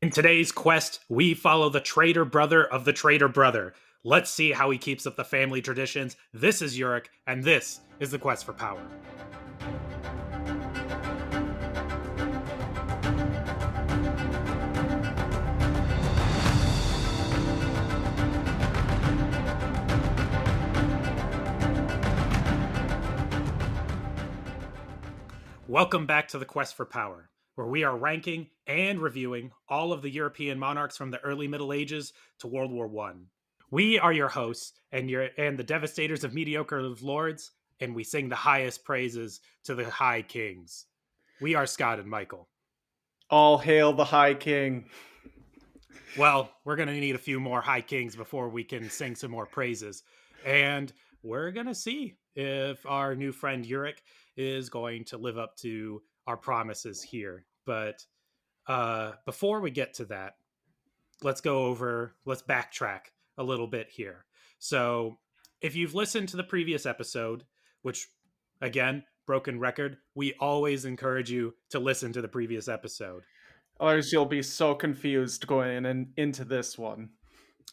In today's quest, we follow the traitor brother of the traitor brother. Let's see how he keeps up the family traditions. This is Euric, and this is the quest for power. Welcome back to the quest for power where we are ranking and reviewing all of the European monarchs from the early Middle Ages to World War One. We are your hosts and your and the devastators of mediocre lords, and we sing the highest praises to the high kings. We are Scott and Michael. All hail the High King. Well, we're going to need a few more high kings before we can sing some more praises. And we're going to see if our new friend Euric is going to live up to our promises here. But uh, before we get to that, let's go over, let's backtrack a little bit here. So, if you've listened to the previous episode, which again, broken record, we always encourage you to listen to the previous episode. Otherwise, you'll be so confused going in, into this one.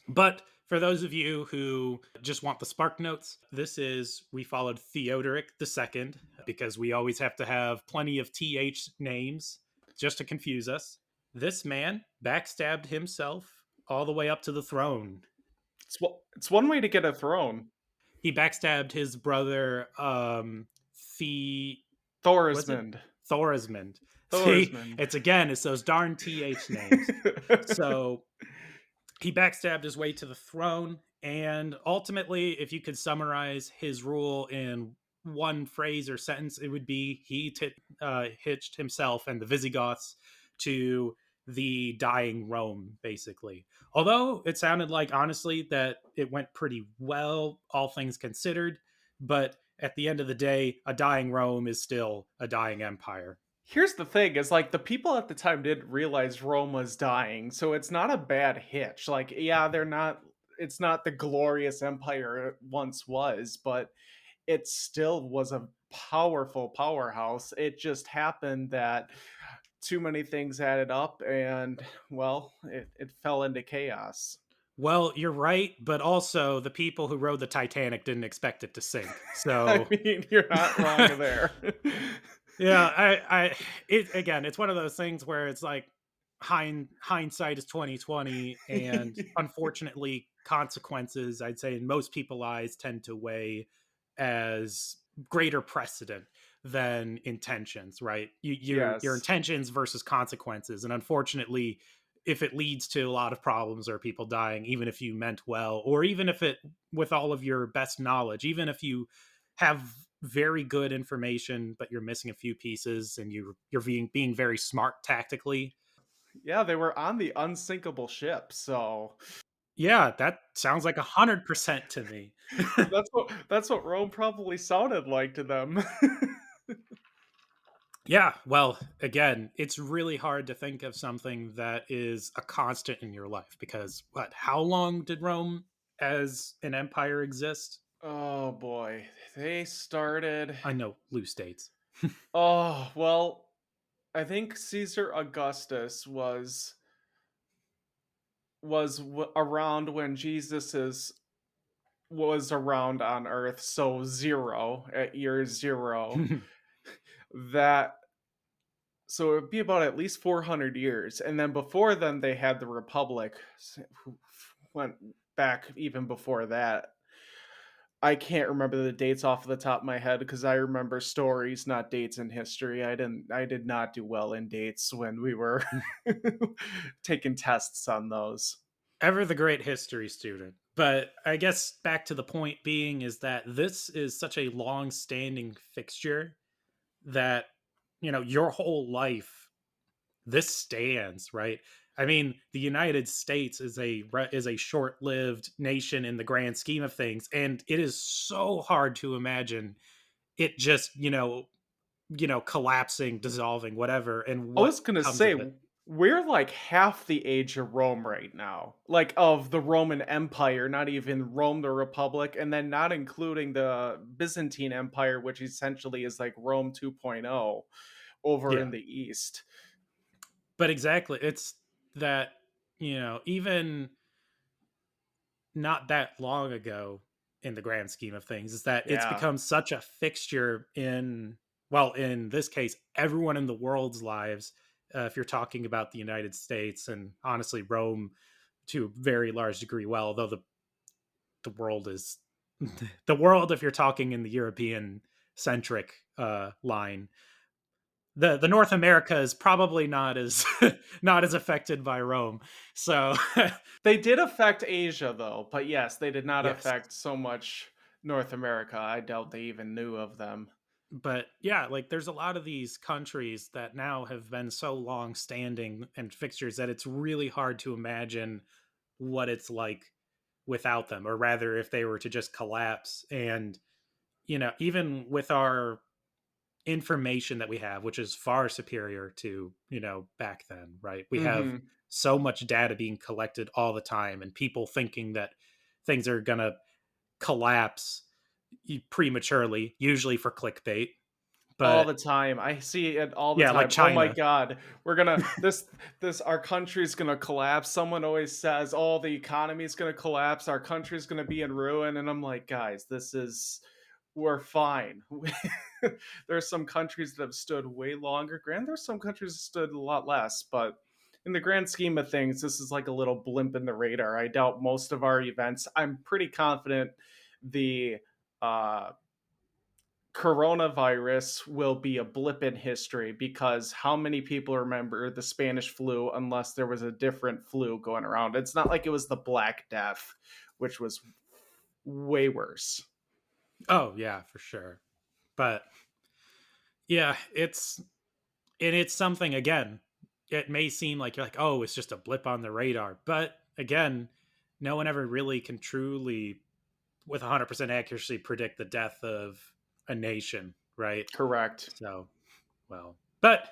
But for those of you who just want the spark notes, this is we followed Theodoric II because we always have to have plenty of TH names just to confuse us. This man backstabbed himself all the way up to the throne. It's, it's one way to get a throne. He backstabbed his brother, um, the Thorismund. Thorismund. See, it's again, it's those darn TH names. so he backstabbed his way to the throne and ultimately if you could summarize his rule in one phrase or sentence it would be he t- uh, hitched himself and the visigoths to the dying rome basically although it sounded like honestly that it went pretty well all things considered but at the end of the day a dying rome is still a dying empire Here's the thing is like the people at the time didn't realize Rome was dying, so it's not a bad hitch. Like, yeah, they're not it's not the glorious empire it once was, but it still was a powerful powerhouse. It just happened that too many things added up and well, it, it fell into chaos. Well, you're right, but also the people who rode the Titanic didn't expect it to sink. So I mean, you're not wrong there. yeah, I, I, it again, it's one of those things where it's like hind, hindsight is twenty twenty, and unfortunately, consequences, I'd say, in most people's eyes, tend to weigh as greater precedent than intentions. Right? You, your yes. your intentions versus consequences, and unfortunately. If it leads to a lot of problems or people dying, even if you meant well, or even if it, with all of your best knowledge, even if you have very good information, but you're missing a few pieces, and you you're being being very smart tactically. Yeah, they were on the unsinkable ship, so yeah, that sounds like a hundred percent to me. that's what that's what Rome probably sounded like to them. yeah, well, again, it's really hard to think of something that is a constant in your life because what? How long did Rome as an empire exist? Oh boy, they started. I know loose dates. oh well, I think Caesar Augustus was was w- around when Jesus is was around on Earth, so zero at year zero. that so it would be about at least 400 years and then before then they had the republic who went back even before that I can't remember the dates off the top of my head because I remember stories, not dates in history. I didn't I did not do well in dates when we were taking tests on those. Ever the great history student. But I guess back to the point being is that this is such a long-standing fixture that you know your whole life this stands, right? I mean, the United States is a is a short-lived nation in the grand scheme of things, and it is so hard to imagine it just you know, you know, collapsing, dissolving, whatever. And I was gonna say we're like half the age of Rome right now, like of the Roman Empire, not even Rome the Republic, and then not including the Byzantine Empire, which essentially is like Rome 2.0 over yeah. in the east. But exactly, it's that you know even not that long ago in the grand scheme of things is that it's become such a fixture in well in this case everyone in the world's lives uh, if you're talking about the united states and honestly rome to a very large degree well although the the world is the world if you're talking in the european centric uh line the the north america is probably not as not as affected by rome so They did affect Asia though, but yes, they did not Yes. affect so much North America. I doubt they even knew of them. but yeah, like there's a lot of these countries that now have been so long standing and fixtures that it's really hard to imagine what it's like without them, or rather, if they were to just collapse. And, you know, even with our information that we have, which is far superior to, you know, back then, right? We have Mhm. so much data being collected all the time and people thinking that things are going to collapse prematurely, usually for clickbait. But all the time. I see it all the Yeah, time. like Oh my god, we're gonna this this our country's gonna collapse. Someone always says, "Oh, the economy's gonna collapse. Our country's gonna be in ruin," and I'm like, guys, this is we're fine. there's some countries that have stood way longer. Grand, there's some countries that stood a lot less, but in the grand scheme of things, this is like a little blimp in the radar. I doubt most of our events. I'm pretty confident the uh coronavirus will be a blip in history because how many people remember the Spanish flu unless there was a different flu going around? It's not like it was the Black Death, which was way worse. Oh yeah, for sure. But yeah, it's and it's something again. It may seem like you're like, oh, it's just a blip on the radar, but again, no one ever really can truly, with 100% accuracy, predict the death of a nation, right? Correct. So, well, but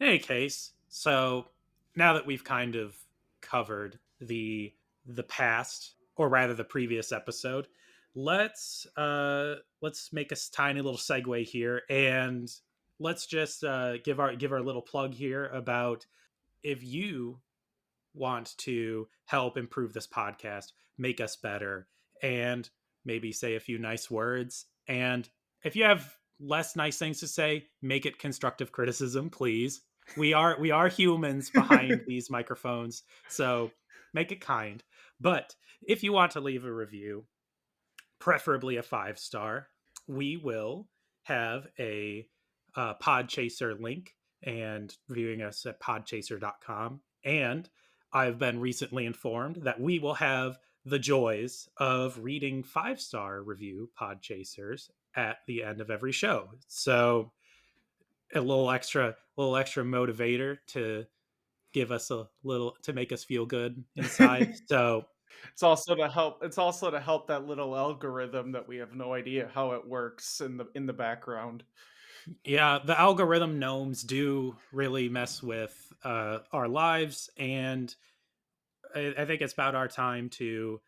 in any case, so now that we've kind of covered the the past, or rather the previous episode, let's uh let's make a tiny little segue here and let's just uh give our give our little plug here about if you want to help improve this podcast make us better and maybe say a few nice words and if you have less nice things to say make it constructive criticism please. We are we are humans behind these microphones so make it kind. But if you want to leave a review preferably a five star we will have a uh, podchaser link and viewing us at podchaser.com and i've been recently informed that we will have the joys of reading five star review podchasers at the end of every show. So a little extra little extra motivator to give us a little to make us feel good inside. So It's also to help. It's also to help that little algorithm that we have no idea how it works in the in the background. Yeah, the algorithm gnomes do really mess with uh, our lives, and I, I think it's about our time to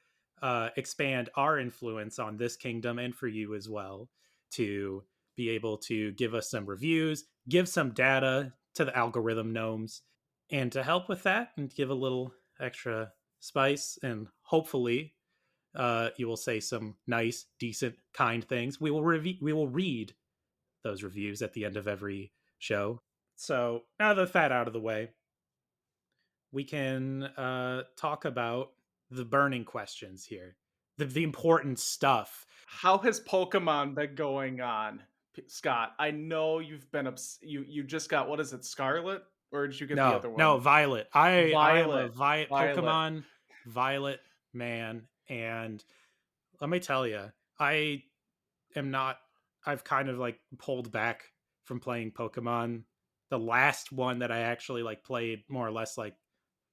uh, expand our influence on this kingdom and for you as well to be able to give us some reviews, give some data to the algorithm gnomes, and to help with that and give a little extra spice, and hopefully. Uh, you will say some nice, decent, kind things. We will rev- we will read those reviews at the end of every show. So now that that out of the way, we can uh, talk about the burning questions here, the the important stuff. How has Pokemon been going on, Scott? I know you've been obs- you you just got what is it, Scarlet, or did you get the No, other one? no, Violet. I I am a Violet, vi- Violet. Pokemon Violet man, and let me tell you, I am not. I've kind of like pulled back from playing Pokemon. The last one that I actually like played more or less like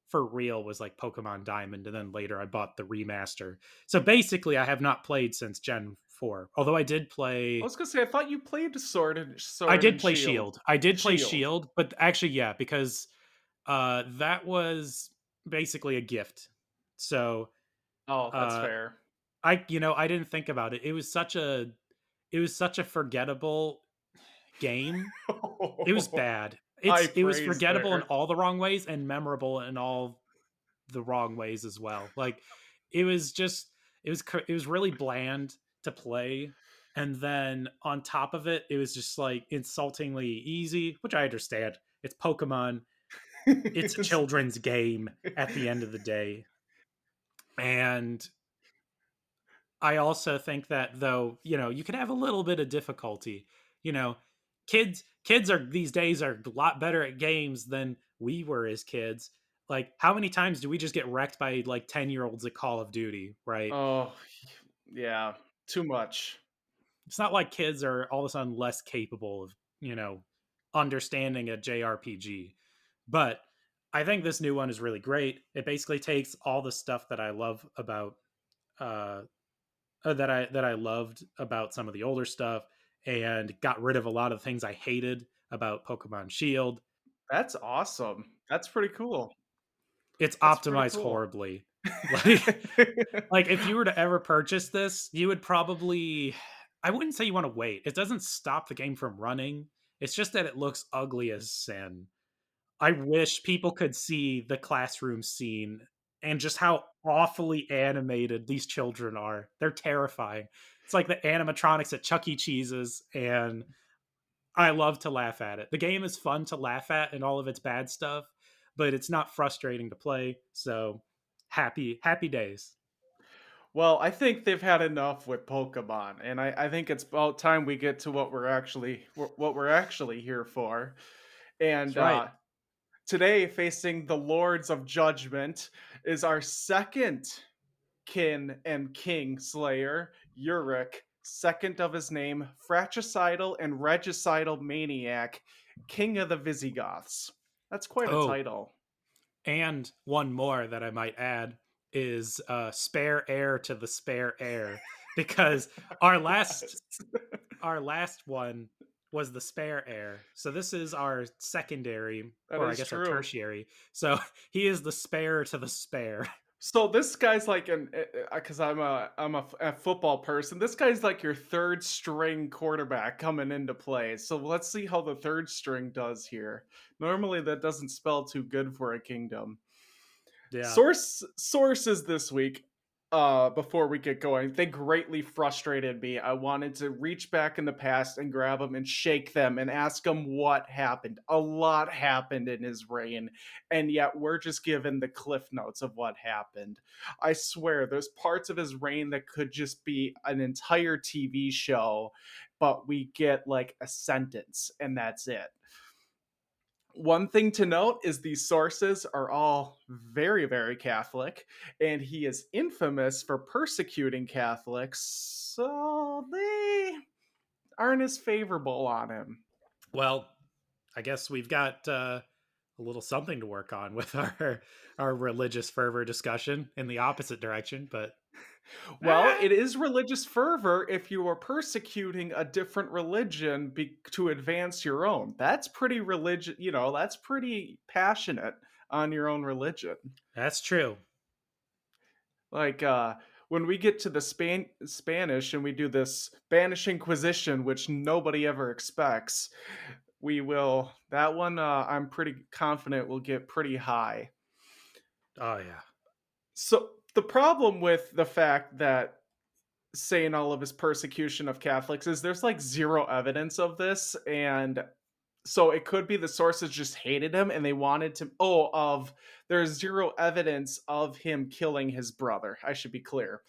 for real was like Pokemon Diamond, and then later I bought the remaster. So basically, I have not played since Gen Four. Although I did play. I was gonna say I thought you played Sword and Sword. I did play Shield. I did play Shield. Shield, but actually, yeah, because uh, that was basically a gift. So Oh, that's uh, fair. I, you know, I didn't think about it. It was such a, it was such a forgettable game. It was bad. it's it was forgettable there. in all the wrong ways and memorable in all the wrong ways as well. Like it was just it was it was really bland to play and then on top of it it was just like insultingly easy which i understand it's pokemon it's a children's game at the end of the day and i also think that though you know you can have a little bit of difficulty you know kids kids are these days are a lot better at games than we were as kids. Like how many times do we just get wrecked by like 10 year olds at call of duty right? Oh yeah too much. It's not like kids are all of a sudden less capable of you know understanding a jrpg but i think this new one is really great it basically takes all the stuff that i love about uh, uh that i that i loved about some of the older stuff and got rid of a lot of things i hated about pokemon shield that's awesome that's pretty cool it's that's optimized cool. horribly like, like if you were to ever purchase this you would probably I wouldn't say you want to wait. It doesn't stop the game from running. It's just that it looks ugly as sin. I wish people could see the classroom scene and just how awfully animated these children are. They're terrifying. It's like the animatronics at Chuck E. Cheese's, and I love to laugh at it. The game is fun to laugh at and all of its bad stuff, but it's not frustrating to play. So happy, happy days. Well, I think they've had enough with Pokemon, and I, I think it's about time we get to what we're actually what we're actually here for. And right. uh, today, facing the Lords of Judgment, is our second kin and king slayer, Euric, second of his name, fratricidal and regicidal maniac, king of the Visigoths. That's quite a oh. title. And one more that I might add is uh, spare heir to the spare heir because our last our last one was the spare heir. So this is our secondary, that or I guess true. our tertiary. So he is the spare to the spare. So this guy's like an because eh, eh, I'm a I'm a, a, football person. This guy's like your third string quarterback coming into play. So let's see how the third string does here. Normally that doesn't spell too good for a kingdom. Yeah. Source sources this week uh before we get going. They greatly frustrated me. I wanted to reach back in the past and grab them and shake them and ask them what happened. A lot happened in his reign and yet we're just given the cliff notes of what happened. I swear there's parts of his reign that could just be an entire tv show but we get like a sentence and that's it one thing to note is these sources are all very, very Catholic, and he is infamous for persecuting Catholics, so they aren't as favorable on him. Well, I guess we've got uh, a little something to work on with our our religious fervor discussion in the opposite direction, but well, ah. it is religious fervor if you are persecuting a different religion be- to advance your own. That's pretty religious, you know, that's pretty passionate on your own religion. That's true. Like uh when we get to the Span- Spanish and we do this Spanish Inquisition, which nobody ever expects, we will that one uh, I'm pretty confident will get pretty high. Oh yeah. So the problem with the fact that saying all of his persecution of Catholics is there's like zero evidence of this and so it could be the sources just hated him and they wanted to oh of there's zero evidence of him killing his brother i should be clear.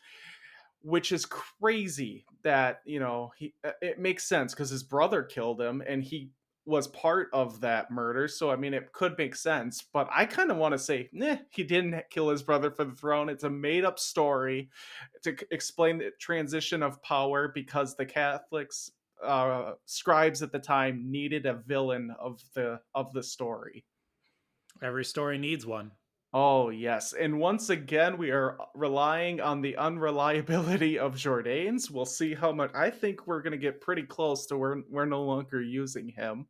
Which is crazy that you know he uh, it makes sense because his brother killed him and he was part of that murder. So I mean, it could make sense. But I kind of want to say, nah, he didn't kill his brother for the throne. It's a made up story to explain the transition of power because the Catholics uh, scribes at the time needed a villain of the of the story. Every story needs one. Oh, yes. And once again, we are relying on the unreliability of Jordanes. We'll see how much. I think we're going to get pretty close to where we're no longer using him.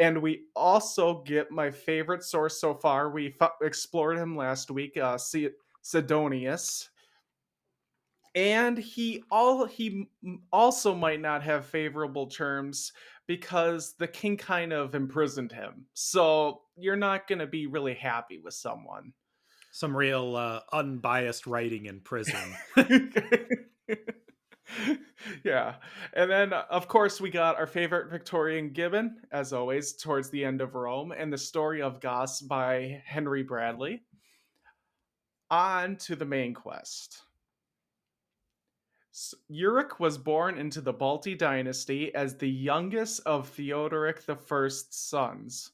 And we also get my favorite source so far. We f- explored him last week, uh, C- Sidonius. And he all he also might not have favorable terms because the king kind of imprisoned him. So you're not going to be really happy with someone. Some real uh, unbiased writing in prison. yeah. And then, of course, we got our favorite Victorian Gibbon, as always, towards the end of Rome, and the story of Goths by Henry Bradley. On to the main quest. Euric was born into the Balti dynasty as the youngest of Theodoric I's sons.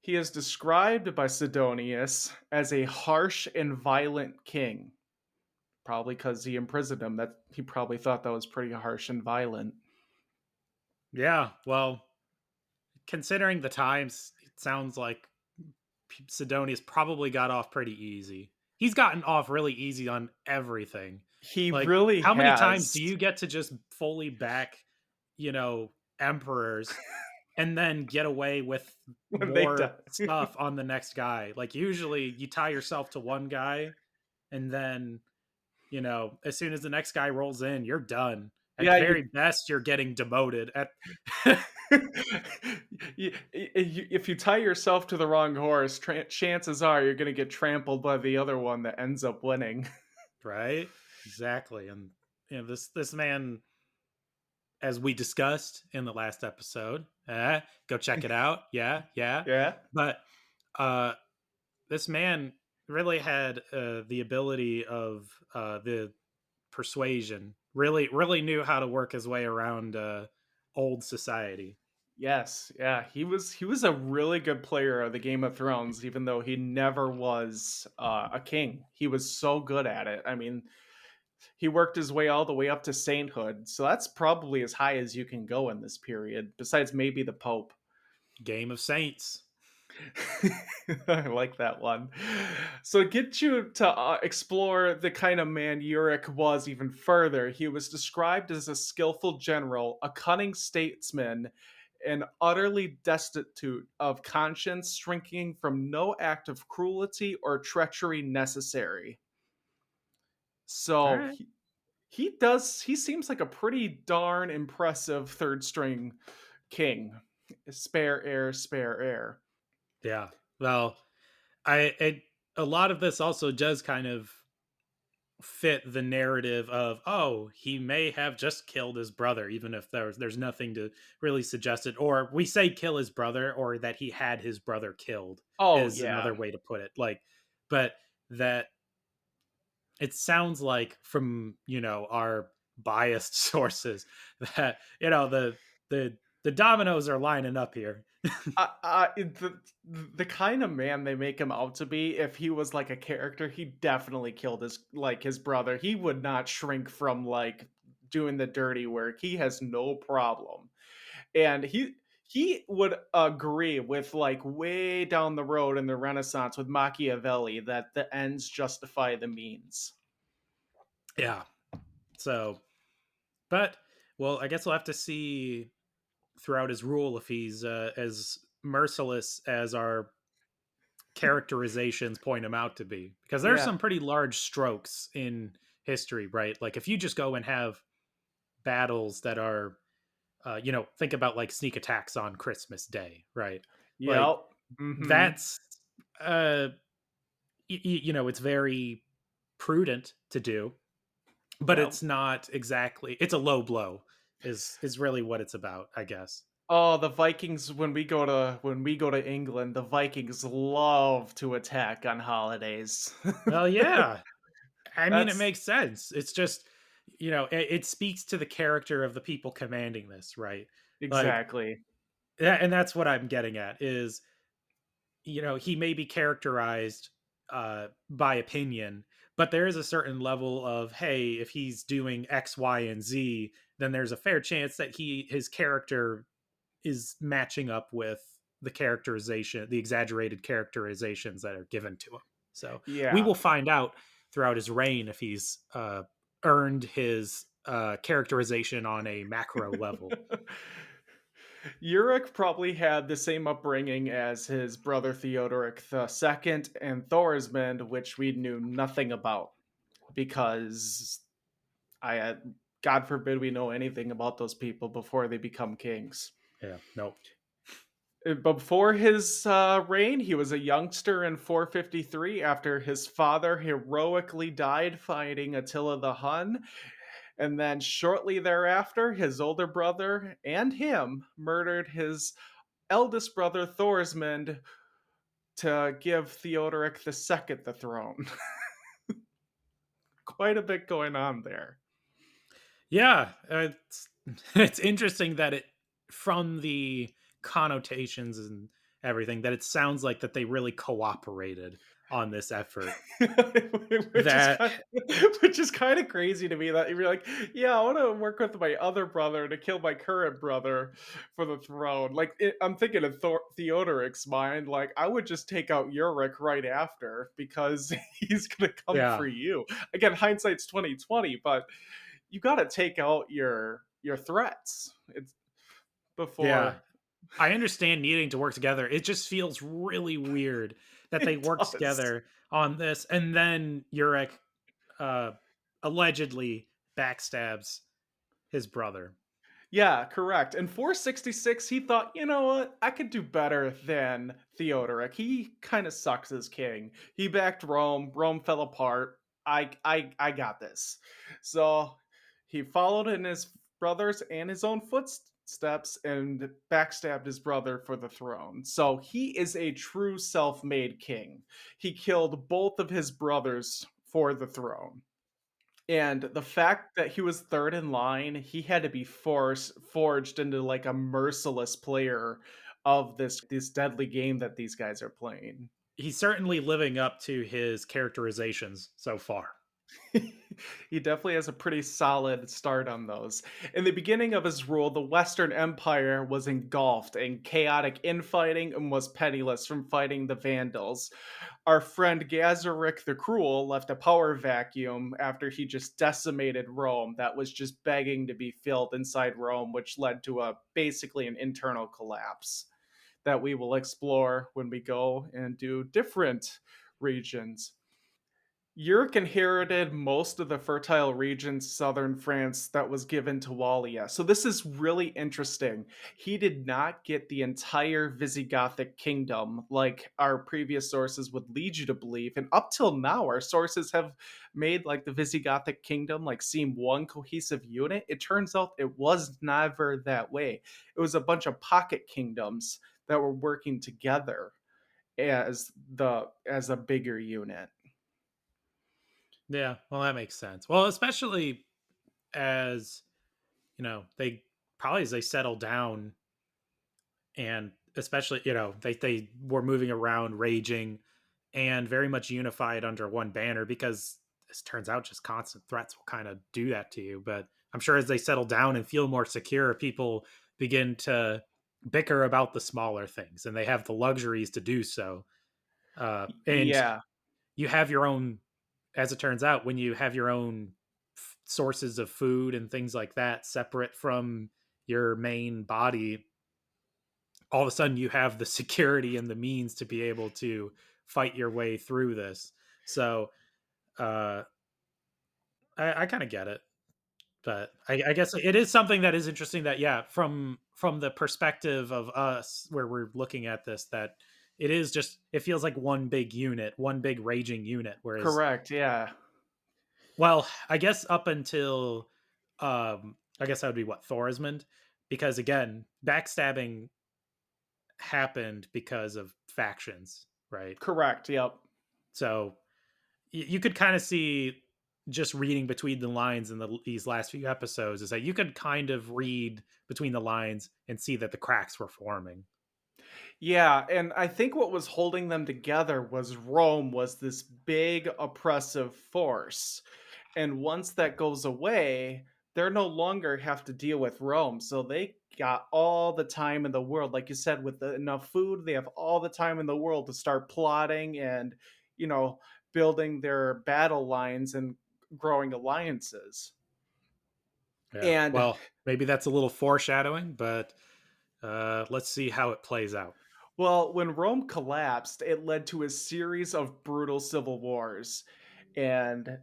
He is described by Sidonius as a harsh and violent king. Probably because he imprisoned him. That he probably thought that was pretty harsh and violent. Yeah, well, considering the times, it sounds like Sidonius probably got off pretty easy. He's gotten off really easy on everything. He like, really How has. many times do you get to just fully back, you know, emperors and then get away with when more stuff on the next guy? Like usually you tie yourself to one guy and then you know, as soon as the next guy rolls in, you're done. At yeah, very you, best, you're getting demoted. At if you tie yourself to the wrong horse, tra- chances are you're going to get trampled by the other one that ends up winning. right? Exactly. And you know, this this man, as we discussed in the last episode, eh, go check it out. Yeah, yeah, yeah. But uh, this man really had uh, the ability of uh, the persuasion. Really, really knew how to work his way around uh, old society. Yes, yeah, he was he was a really good player of the Game of Thrones, even though he never was uh, a king. He was so good at it. I mean, he worked his way all the way up to sainthood, so that's probably as high as you can go in this period. Besides, maybe the Pope. Game of Saints. I like that one. So, get you to uh, explore the kind of man Euric was even further. He was described as a skillful general, a cunning statesman, and utterly destitute of conscience, shrinking from no act of cruelty or treachery necessary. So, right. he, he does, he seems like a pretty darn impressive third string king. Spare air, spare heir. Yeah. Well, I it, a lot of this also does kind of fit the narrative of oh he may have just killed his brother even if there's there's nothing to really suggest it or we say kill his brother or that he had his brother killed oh is yeah. another way to put it like but that it sounds like from you know our biased sources that you know the the the dominoes are lining up here the the kind of man they make him out to be, if he was like a character, he definitely killed his like his brother. He would not shrink from like doing the dirty work. He has no problem, and he he would agree with like way down the road in the Renaissance with Machiavelli that the ends justify the means. Yeah. So, but well, I guess we'll have to see throughout his rule if he's uh, as merciless as our characterizations point him out to be. Because there's yeah. some pretty large strokes in history right? Like if you just go and have battles that are uh, you know think about like sneak attacks on christmas day right? Yeah like, mm-hmm. that's uh y- y- you know it's very prudent to do but it's not exactly it's a low blow is is really what it's about, I guess. Oh, the Vikings when we go to when we go to England, the Vikings love to attack on holidays. well, yeah. I mean, it makes sense. It's just, you know, it, it, speaks to the character of the people commanding this, right? Exactly. Like, and that's what I'm getting at is, you know, he may be characterized uh, by opinion, but there is a certain level of, hey, if he's doing X, Y, and Z, then there's a fair chance that he his character is matching up with the characterization, the exaggerated characterizations that are given to him. So yeah. we will find out throughout his reign if he's uh, earned his uh, characterization on a macro level. Euric probably had the same upbringing as his brother Theodoric II and Thorismund, which we knew nothing about because I had God forbid we know anything about those people before they become kings. Yeah, nope. Uh, Before his uh, reign, he was a youngster in 453 after his father heroically died fighting Attila the Hun. And then shortly thereafter, his older brother and him murdered his eldest brother Thorismund to give Theodoric II the throne. Quite a bit going on there. Yeah, it's it's interesting that it from the connotations and everything that it sounds like that they really cooperated on this effort. which, That- is kind of, which is kind of crazy to me that you're like, yeah, I want to work with my other brother to kill my current brother for the throne. Like, it, I'm thinking of Thor- Theodoric's mind, like, I would just take out Euric right after because he's gonna come Yeah. for you. Again, hindsight's 2020, but you got to take out your your threats. It's before. Yeah. I understand needing to work together. It just feels really weird that they worked does. together on this, and then Euric uh, allegedly backstabs his brother. Yeah, correct. In 466, he thought, you know what? I could do better than Theodoric. He kind of sucks as king. He backed Rome. Rome fell apart. I, I, I got this. So he followed in his brothers and his own footsteps and backstabbed his brother for the throne. So he is a true self-made king. He killed both of his brothers for the throne. And the fact that he was third in line, he had to be forced forged into like a merciless player of this this deadly game that these guys are playing. He's certainly living up to his characterizations so far. He definitely has a pretty solid start on those. In the beginning of his rule, the Western Empire was engulfed in chaotic infighting and was penniless from fighting the Vandals. Our friend Gaiseric the Cruel left a power vacuum after he just decimated Rome that was just begging to be filled inside Rome, which led to a basically an internal collapse that we will explore when we go and do different regions. Euric inherited most of the fertile regions southern France that was given to Wallia. So this is really interesting. He did not get the entire Visigothic kingdom like our previous sources would lead you to believe. And up till now, our sources have made like the Visigothic kingdom like seem one cohesive unit. It turns out it was never that way. It was a bunch of pocket kingdoms that were working together as the as a bigger unit. Yeah, well, that makes sense. Well, especially as you know, they probably as they settle down, and especially you know they they were moving around, raging, and very much unified under one banner because this turns out just constant threats will kind of do that to you. But I'm sure as they settle down and feel more secure, people begin to bicker about the smaller things, and they have the luxuries to do so. Uh, and yeah. you have your own as it turns out when you have your own f- sources of food and things like that separate from your main body all of a sudden you have the security and the means to be able to fight your way through this. So uh i, I kind of get it but I, I guess it is something that is interesting that yeah from from the perspective of us where we're looking at this that it is just it feels like one big unit one big raging unit whereas Correct. Yeah. well, I guess up until um I guess that would be what Thorismund because again, backstabbing happened because of factions, right? Correct. Yep. So y- you could kind of see just reading between the lines in the, these last few episodes is that you could kind of read between the lines and see that the cracks were forming. Yeah, and I think what was holding them together was Rome was this big oppressive force. And once that goes away, they're no longer have to deal with Rome. So they got all the time in the world. Like you said, with the, enough food, they have all the time in the world to start plotting and, you know, building their battle lines and growing alliances. Yeah. And- well, maybe that's a little foreshadowing, but uh, let's see how it plays out. Well, when Rome collapsed, it led to a series of brutal civil wars. And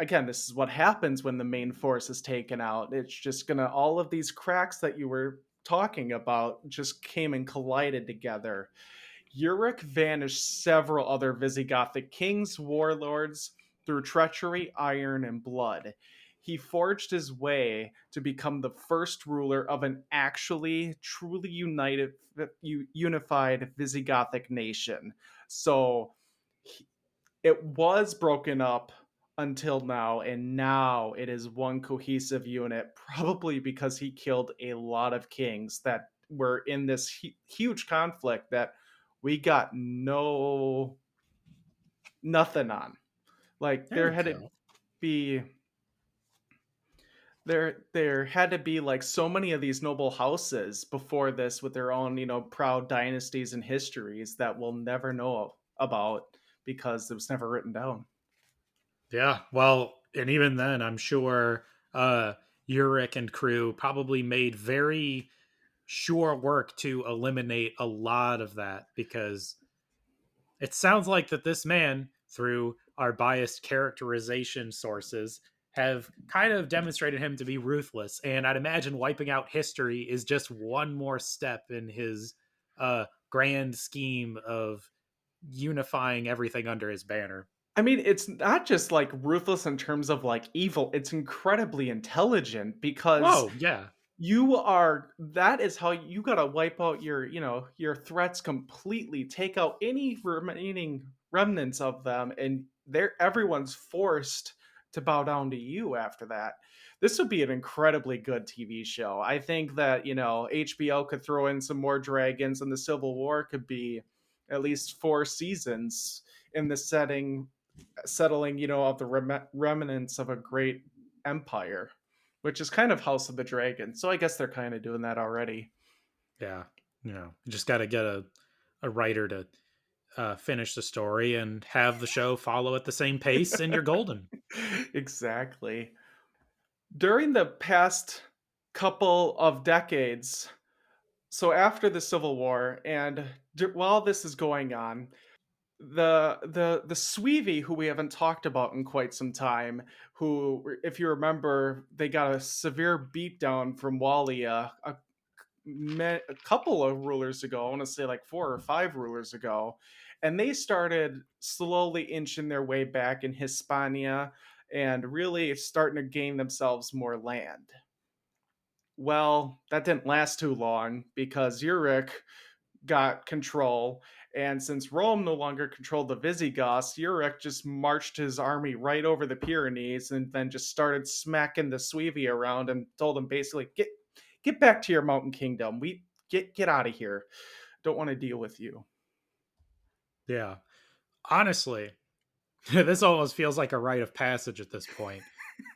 again, this is what happens when the main force is taken out. It's just gonna all of these cracks that you were talking about just came and collided together. Euric vanished several other Visigothic kings, warlords through treachery, iron, and blood. He forged his way to become the first ruler of an actually truly united uh, unified Visigothic nation. So it was broken up until now, and now it is one cohesive unit, probably because he killed a lot of kings that were in this hu- huge conflict that we got no nothing on. Like there, there had go. to be there there had to be like so many of these noble houses before this with their own, you know, proud dynasties and histories that we'll never know about because it was never written down. Yeah, well, and even then, I'm sure uh Euric and crew probably made very sure work to eliminate a lot of that because it sounds like that this man, through our biased characterization sources, have kind of demonstrated him to be ruthless. And I'd imagine wiping out history is just one more step in his uh, grand scheme of unifying everything under his banner. I mean, it's not just like ruthless in terms of like evil, it's incredibly intelligent because Oh, yeah. You are that is how you got to wipe out your, you know, your threats completely, take out any remaining remnants of them and they're everyone's forced to bow down to you after that. This would be an incredibly good TV show. I think that, you know, HBO could throw in some more dragons and the Civil War could be at least four seasons in the setting settling, you know, of the rem- remnants of a great empire, which is kind of House of the Dragon. So I guess they're kind of doing that already. Yeah, you know, you just got to get a a writer to uh, finish the story and have the show follow at the same pace, and you're golden. exactly. During the past couple of decades, so after the Civil War, and while this is going on, the the the Suevi, who we haven't talked about in quite some time, who, if you remember, they got a severe beatdown from Wallia a, a couple of rulers ago. I want to say like four or five rulers ago, and they started slowly inching their way back in Hispania and really starting to gain themselves more land. Well, that didn't last too long because Euric got control and since Rome no longer controlled the Visigoths, Euric just marched his army right over the Pyrenees and then just started smacking the Suevi around and told them basically, get get back to your mountain kingdom. We get get out of here. Don't want to deal with you. Yeah. Honestly, this almost feels like a rite of passage at this point.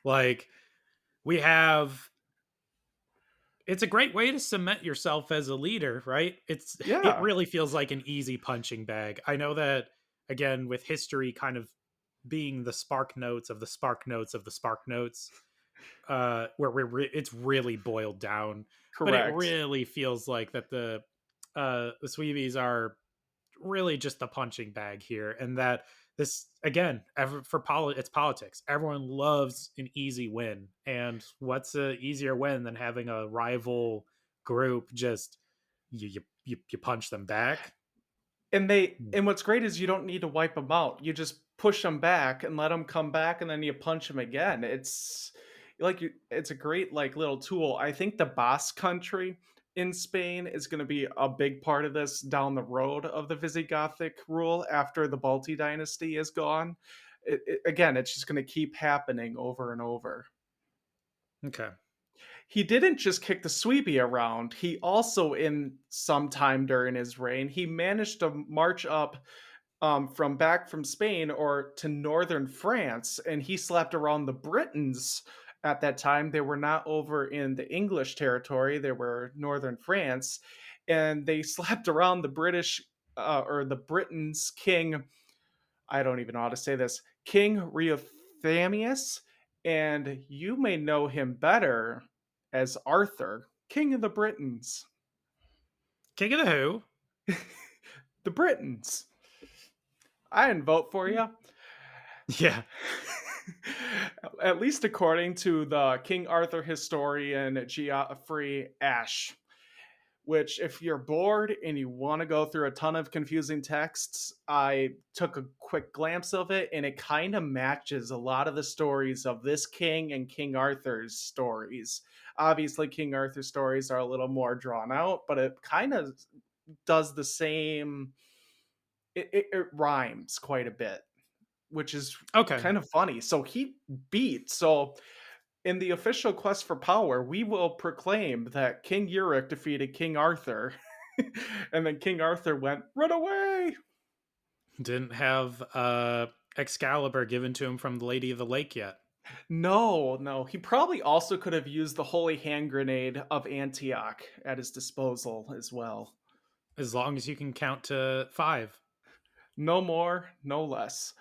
like we have it's a great way to cement yourself as a leader, right? It's yeah. it really feels like an easy punching bag. I know that again with history kind of being the spark notes of the spark notes of the spark notes uh where we're re- it's really boiled down Correct. but it really feels like that the uh the Suevis are really just the punching bag here and that this again ever for poli- it's politics. Everyone loves an easy win and what's a easier win than having a rival group just you you, you punch them back? And they hmm. and what's great is you don't need to wipe them out. You just push them back and let them come back and then you punch them again. It's like it's a great like little tool. I think the Basque country in Spain is going to be a big part of this down the road of the Visigothic rule after the Balti dynasty is gone. It, it, again, it's just going to keep happening over and over. Okay. He didn't just kick the Suebi around. He also, in some time during his reign, he managed to march up um, from back from Spain or to northern France, and he slapped around the Britons at that time. They were not over in the English territory, they were northern France. And they slapped around the British uh, or the Britons king. I don't even know how to say this. King Riothamius. And you may know him better as Arthur, King of the Britons. King of the who? the Britons. I didn't vote for you. Yeah. At least according to the King Arthur historian Geoffrey Ashe, which if you're bored and you want to go through a ton of confusing texts, I took a quick glance of it and it kind of matches a lot of the stories of this king and King Arthur's stories. Obviously, King Arthur's stories are a little more drawn out, but it kind of does the same. It, it, it rhymes quite a bit, which is Okay. kind of funny. So he beat. So in the official quest for power, we will proclaim that King Euric defeated King Arthur. and then King Arthur went, run away. Didn't have uh Excalibur given to him from the Lady of the Lake yet. No, no. He probably also could have used the holy hand grenade of Antioch at his disposal as well. As long as you can count to five. No more, no less.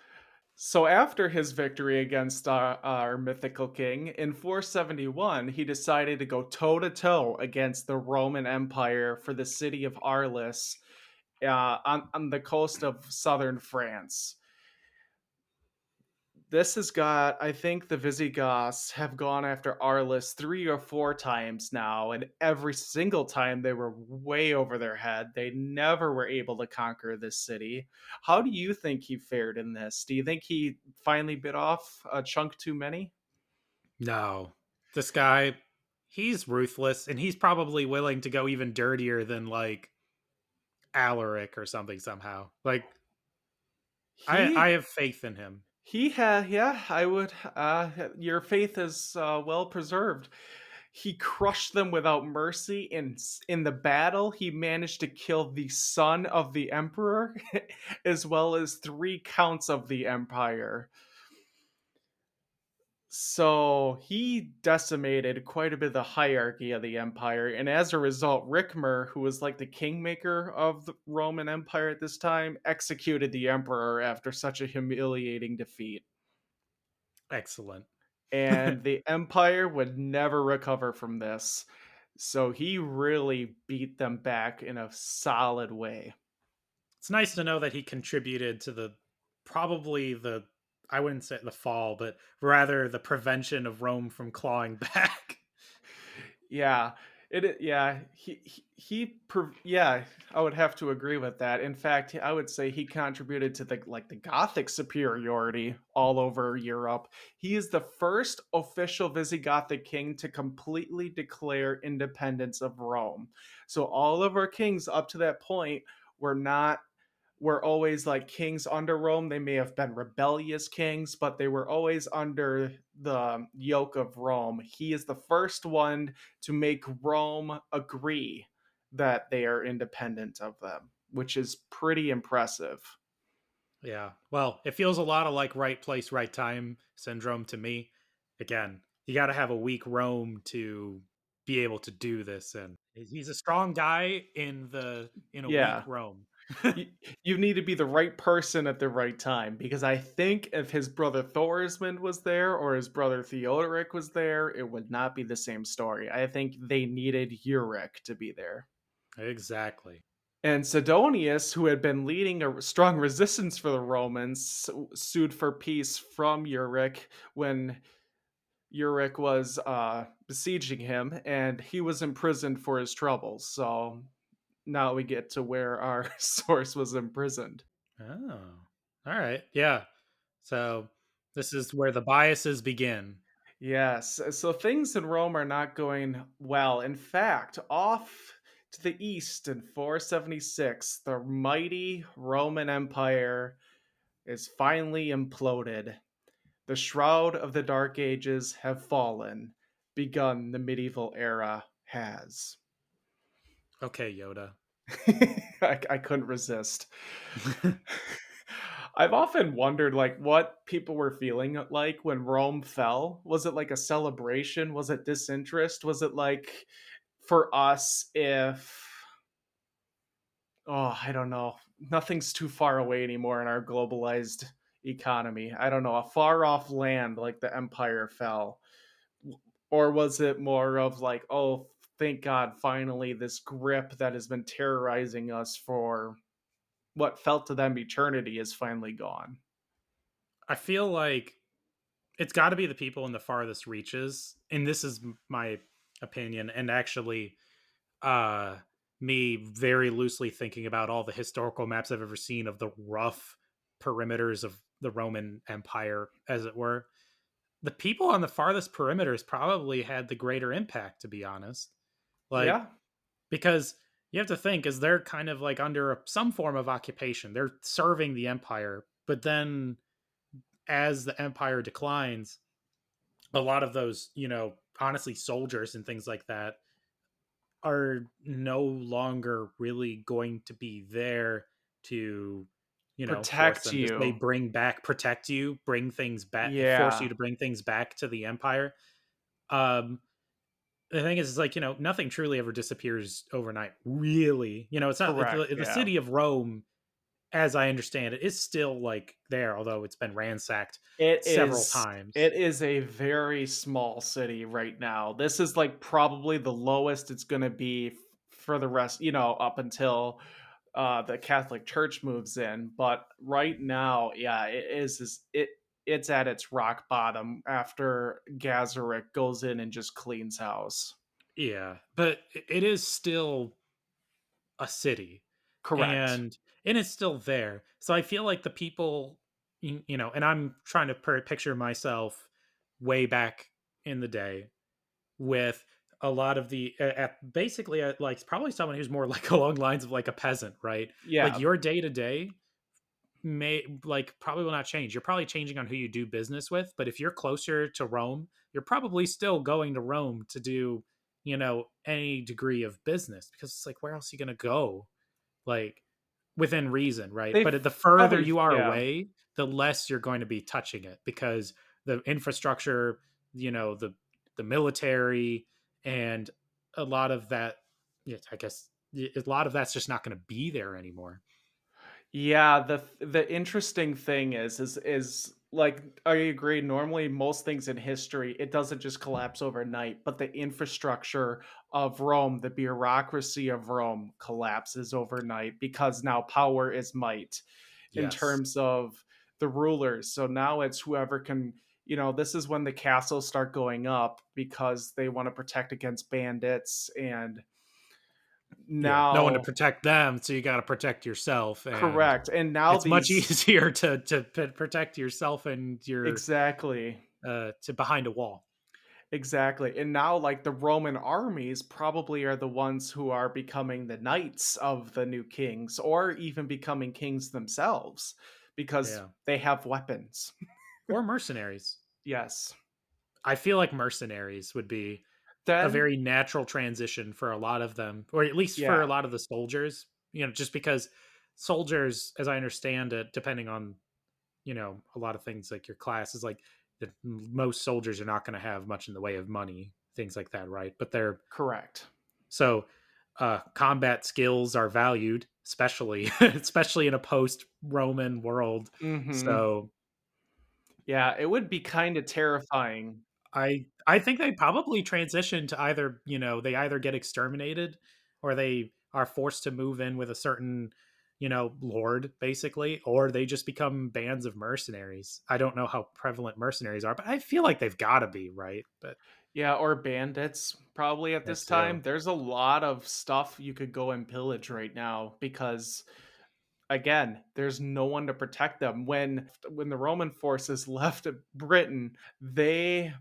So after his victory against our, our, mythical king in 471, he decided to go toe to toe against the Roman Empire for the city of Arles uh, on, on the coast of southern France this has got, I think the Visigoths have gone after Arles three or four times now, and every single time they were way over their head. They never were able to conquer this city. How do you think he fared in this? Do you think he finally bit off a chunk too many? No. This guy, he's ruthless, and he's probably willing to go even dirtier than like Alaric or something somehow. Like, he... I, I have faith in him. He had, yeah, I would. Uh, your faith is uh, well preserved. He crushed them without mercy. In in the battle, he managed to kill the son of the emperor, as well as three counts of the empire. So he decimated quite a bit of the hierarchy of the empire, and as a result, Ricimer, who was like the kingmaker of the Roman Empire at this time, executed the emperor after such a humiliating defeat. Excellent. and the empire would never recover from this. So he really beat them back in a solid way. It's nice to know that he contributed to the probably the I wouldn't say the fall, but rather the prevention of Rome from clawing back. yeah, it. Yeah, he he, he yeah, I would have to agree with that. In fact, I would say he contributed to the like the Gothic superiority all over Europe. He is the first official Visigothic king to completely declare independence of Rome. So all of our kings up to that point were not were always like kings under Rome. They may have been rebellious kings, but they were always under the yoke of Rome. He is the first one to make Rome agree that they are independent of them, which is pretty impressive. Yeah. Well, it feels a lot of like right place, right time syndrome to me. Again, you got to have a weak Rome to be able to do this and he's a strong guy in the in a yeah. weak Rome you, you, need to be the right person at the right time because I think if his brother Thorismund was there or his brother Theodoric was there, it would not be the same story. I think they needed Euric to be there. Exactly. And Sidonius, who had been leading a strong resistance for the Romans, sued for peace from Euric when Euric was uh, besieging him, and he was imprisoned for his troubles. So now we get to where our source was imprisoned. Oh, all right. Yeah. So this is where the biases begin. Yes. Uh, so things in Rome are not going well. In fact, off to the east in 476, the mighty Roman Empire is finally imploded. The shroud of the Dark Ages have fallen. Begun the medieval era has. Okay, Yoda. I, I couldn't resist. I've often wondered like what people were feeling like when Rome fell. Was it like a celebration? Was it disinterest? Was it like for us if oh, I don't know. Nothing's too far away anymore in our globalized economy. I don't know, a far off land like the empire fell. Or was it more of like, oh, thank God, finally, this grip that has been terrorizing us for what felt to them eternity is finally gone. I feel like it's got to be the people in the farthest reaches, and this is my opinion, and actually, uh, me very loosely thinking about all the historical maps I've ever seen of the rough perimeters of the Roman Empire, as it were. The people on the farthest perimeters probably had the greater impact, to be honest. Like, yeah. because you have to think, is they're kind of like under some form of occupation. They're serving the empire, but then as the empire declines, a lot of those, you know, honestly, soldiers and things like that are no longer really going to be there to you know protect you they bring back protect you bring things back yeah. force you to bring things back to the empire um the thing is, is like you know nothing truly ever disappears overnight really you know it's not Correct, the, the yeah. city of rome as I understand it, is still like there, although it's been ransacked it several is, times. It is a very small city right now. This is like probably the lowest it's going to be for the rest, you know, up until uh, the Catholic Church moves in. But right now, yeah, it is, is it it's at its rock bottom after Gaiseric goes in and just cleans house. Yeah, but it is still a city. Correct. And and it's still there. So I feel like the people, you know, and I'm trying to picture myself way back in the day with a lot of the at basically at like probably someone who's more like along lines of like a peasant, right? Yeah. Like your day to day may like probably will not change. You're probably changing on who you do business with, but if you're closer to Rome, you're probably still going to Rome to do, you know, any degree of business because it's like where else are you going to go? Like within reason, right? They've but the further you are yeah. away, the less you're going to be touching it because the infrastructure, you know, the the military and a lot of that I guess a lot of that's just not going to be there anymore. Yeah, the the interesting thing is is is like I agree. Normally, most things in history, it doesn't just collapse overnight, but the infrastructure of Rome, the bureaucracy of Rome collapses overnight because now power is might in yes. terms of the rulers. So now it's whoever can, you know, this is when the castles start going up because they want to protect against bandits and now yeah, no one to protect them so you got to protect yourself and correct and now it's these... much easier to to protect yourself and your exactly. uh to behind a wall. Exactly and now like the roman armies probably are the ones who are becoming the knights of the new kings or even becoming kings themselves because yeah. they have weapons. Or mercenaries. Yes. I feel like mercenaries would be then, a very natural transition for a lot of them, or at least yeah. for a lot of the soldiers. You know, just because soldiers, as I understand it, depending on you know a lot of things like your class is like that most soldiers are not going to have much in the way of money, things like that, right? But they're correct. So uh, combat skills are valued, especially especially in a post Roman world. Mm-hmm. So yeah, it would be kind of terrifying I I think they probably transition to either you know they either get exterminated or they are forced to move in with a certain you know lord basically or they just become bands of mercenaries. I don't know how prevalent mercenaries are but i feel like they've got to be right? But yeah or bandits probably at this time. true. there's a lot of stuff you could go and pillage right now because again there's no one to protect them. When when the roman forces left britain they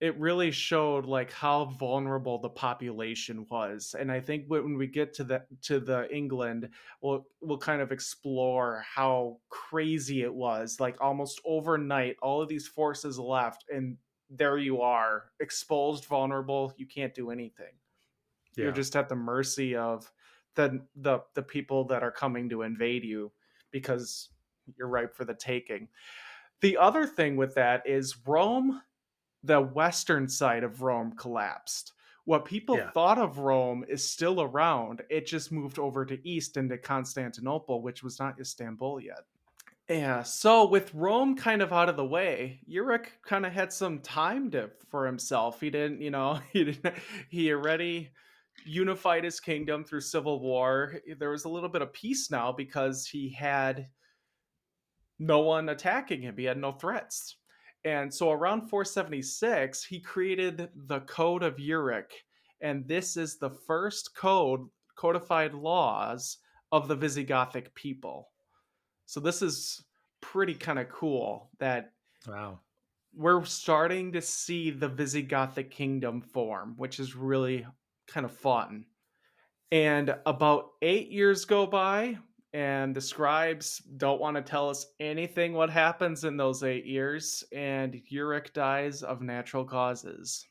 it really showed like how vulnerable the population was and i think when we get to the to the england we'll we'll kind of explore how crazy it was like almost overnight all of these forces left and there you are exposed vulnerable you can't do anything yeah. you're just at the mercy of the the the people that are coming to invade you because you're ripe for the taking the other thing with that is rome the western side of Rome collapsed. What people yeah. thought of Rome is still around. It just moved over to east into Constantinople, which was not Istanbul yet. Yeah, so with Rome kind of out of the way, Euric kind of had some time to for himself. He didn't, you know, he didn't he already unified his kingdom through civil war. There was a little bit of peace now because he had no one attacking him. He had no threats And so around 476, he created the Code of Euric, and this is the first code codified laws of the Visigothic people. So this is pretty kind of cool that wow we're starting to see the Visigothic kingdom form, which is really kind of fun. And about eight years go by, and the scribes don't want to tell us anything what happens in those eight years, and Euric dies of natural causes.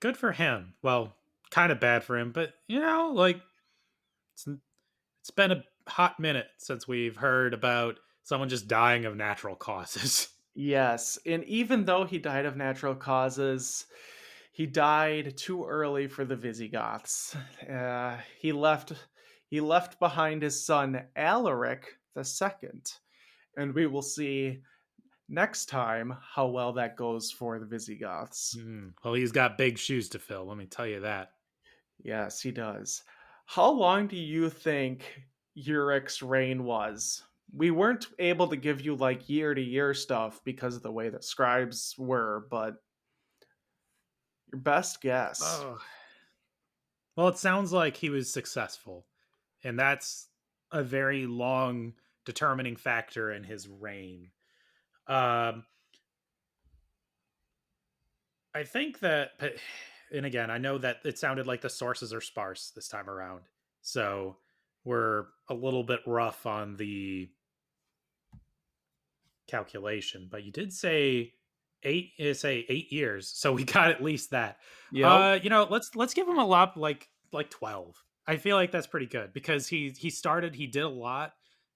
Good for him. Well, kind of bad for him, but you know, like it's, it's been a hot minute since we've heard about someone just dying of natural causes. Yes, and even though he died of natural causes, he died too early for the Visigoths. Uh, he left he left behind his son Alaric II. and we will see next time how well that goes for the Visigoths. Mm, well, he's got big shoes to fill. Let me tell you that. Yes, he does. How long do you think Euric's reign was? we weren't able to give you like year to year stuff because of the way that scribes were, but your best guess. Oh. Well, it sounds like he was successful, and that's a very long determining factor in his reign. Um, I think that, and again, I know that it sounded like the sources are sparse this time around, so we're a little bit rough on the calculation, but you did say eight is say eight years, so we got at least that. Yeah, uh, you know, let's let's give him a lot like like twelve. I feel like that's pretty good because he he started, he did a lot,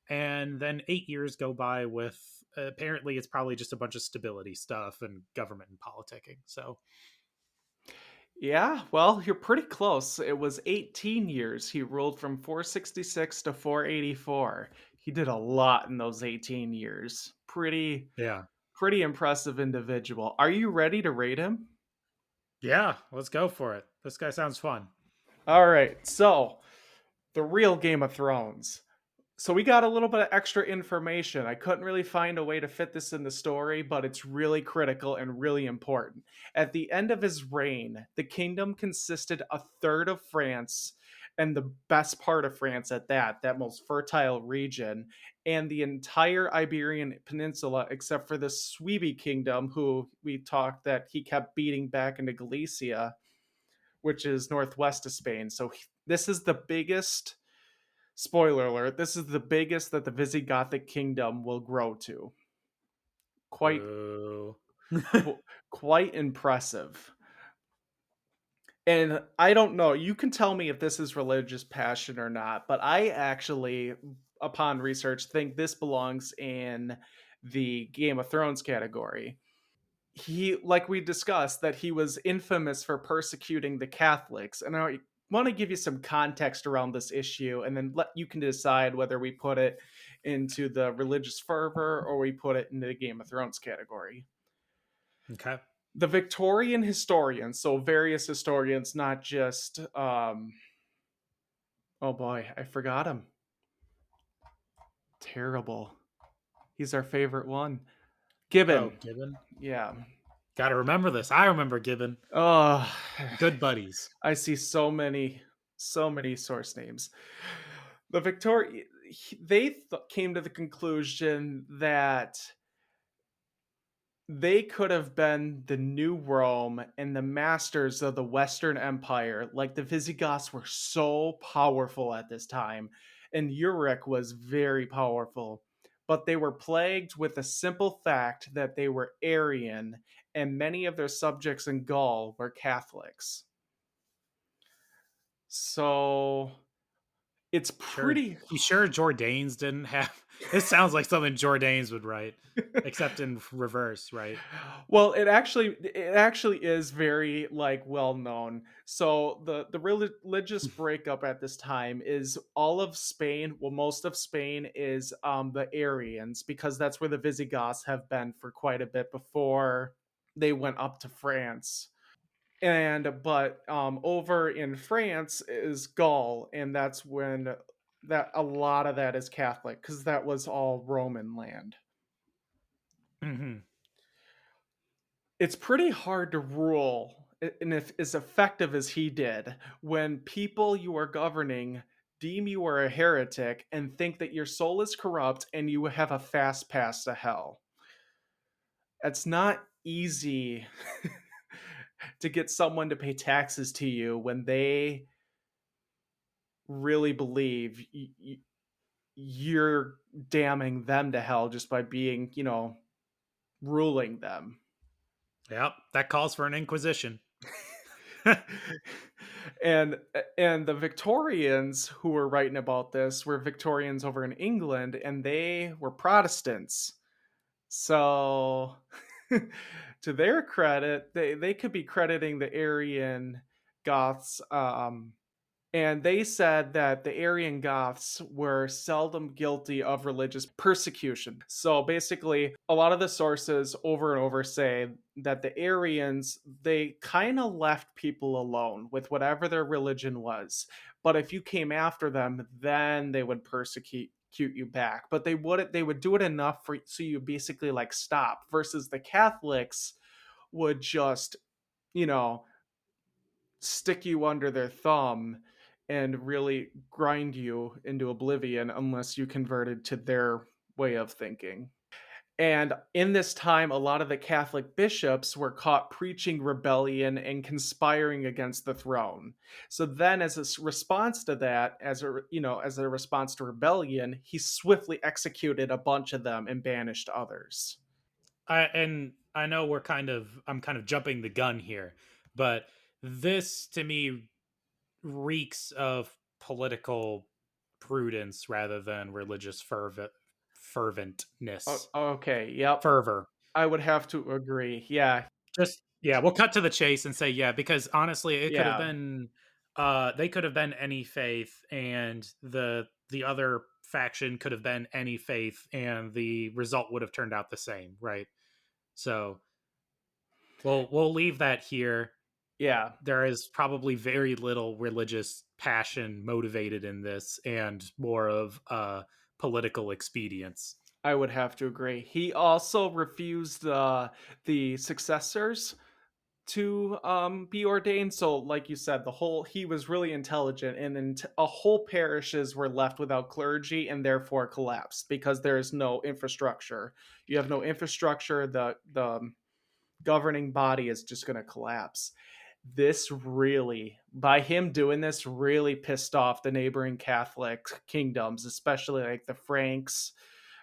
and then eight years go by with uh, apparently it's probably just a bunch of stability stuff and government and politicking. So. Yeah, well, you're pretty close. It was 18 years he ruled from 466 to 484 he did a lot in those 18 years. Pretty yeah, pretty impressive individual. Are you ready to rate him? Yeah, let's go for it. This guy sounds fun. All right. So, the real Game of Thrones. So we got a little bit of extra information. I couldn't really find a way to fit this in the story, but it's really critical and really important. At the end of his reign, the kingdom consisted a third of France and the best part of France at that, that most fertile region, and the entire Iberian Peninsula, except for the Suebi kingdom, who we talked that he kept beating back into Galicia, which is northwest of Spain. So this is the biggest. Spoiler alert, this is the biggest that the Visigothic kingdom will grow to. Quite quite impressive and I don't know. You can tell me if this is religious passion or not, but I actually, upon research, think this belongs in the Game of Thrones category. He, like we discussed, that he was infamous for persecuting the Catholics, and I want to give you some context around this issue, and then let you can decide whether we put it into the religious fervor or we put it into the Game of Thrones category. Okay the Victorian historians, so various historians, not just um oh boy, I forgot him. Terrible. He's our favorite one. Gibbon. Oh, Gibbon? Yeah. Gotta remember this. I remember Gibbon. Oh good buddies. I see so many, so many source names. The Victoria they th- came to the conclusion that they could have been the new Rome and the masters of the Western Empire. Like the Visigoths were so powerful at this time, and Euric was very powerful. But they were plagued with the simple fact that they were Arian, and many of their subjects in Gaul were Catholics. So it's pretty. Sure. You sure Jordanes didn't have? This sounds like something Jordanes would write, except in reverse, right? Well, it actually it actually is very like well known. So the the religious breakup at this time is all of Spain. Well, most of Spain is um, the Arians because that's where the Visigoths have been for quite a bit before they went up to France and but um over in France is Gaul and that's when that a lot of that is Catholic cuz that was all Roman land. hmm it's pretty hard to rule and if as effective as he did when people you are governing deem you are a heretic and think that your soul is corrupt and you have a fast pass to hell. It's not easy to get someone to pay taxes to you when they really believe you're damning them to hell just by being, you know, ruling them. Yep, that calls for an inquisition. and and the Victorians who were writing about this were Victorians over in England and they were Protestants. So to their credit, they, they could be crediting the Arian Goths um, and they said that the Arian Goths were seldom guilty of religious persecution. So basically, a lot of the sources over and over say that the Arians, they kind of left people alone with whatever their religion was. But if you came after them, then they would persecute you back. But they would they would do it enough for so you basically like stop versus the Catholics would just, you know, stick you under their thumb and really grind you into oblivion unless you converted to their way of thinking. And in this time, a lot of the Catholic bishops were caught preaching rebellion and conspiring against the throne. So then, as a response to that, as a you know, as a response to rebellion, he swiftly executed a bunch of them and banished others. I and I know we're kind of I'm kind of jumping the gun here, but this to me reeks of political prudence rather than religious fervent ferventness. Oh, okay, yep. Fervor. I would have to agree. Yeah. Just yeah, we'll cut to the chase and say yeah because honestly it could have been uh they could have been any faith and the the other faction could have been any faith and the result would have turned out the same, right? So we'll we'll leave that here yeah there is probably very little religious passion motivated in this and more of uh political expedience. I would have to agree. He also refused uh the successors to um be ordained. So like you said the whole he was really intelligent and then a whole parishes were left without clergy and therefore collapsed because there is no infrastructure. You have no infrastructure the the governing body is just going to collapse this really by him doing this really pissed off the neighboring catholic kingdoms especially like the franks.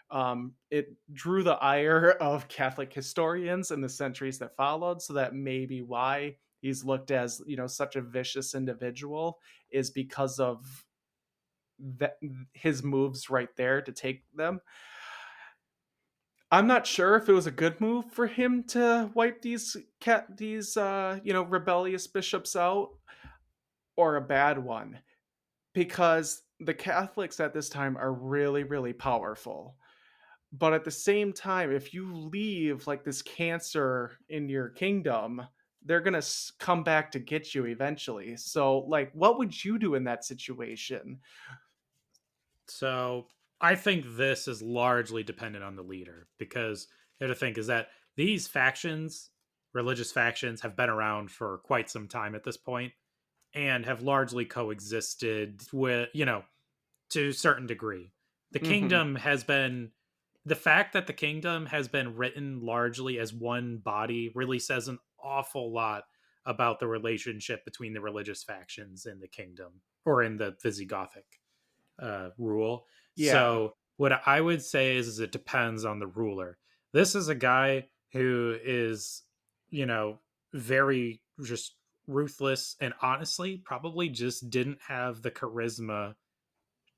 Um, it drew the ire of catholic historians in the centuries that followed so that may be why he's looked as you know such a vicious individual is because of that his moves right there to take them I'm not sure if it was a good move for him to wipe these cat these uh, you know rebellious bishops out or a bad one because the Catholics at this time are really really powerful. But at the same time if you leave like this cancer in your kingdom, they're going to come back to get you eventually. So like what would you do in that situation? So I think this is largely dependent on the leader because the other thing is that these factions, religious factions, have been around for quite some time at this point and have largely coexisted with, you know, to a certain degree. The mm-hmm. kingdom has been the fact that the kingdom has been written largely as one body really says an awful lot about the relationship between the religious factions in the kingdom or in the Visigothic uh, rule yeah. So what I would say is, is it depends on the ruler. This is a guy who is, you know, very just ruthless and honestly probably just didn't have the charisma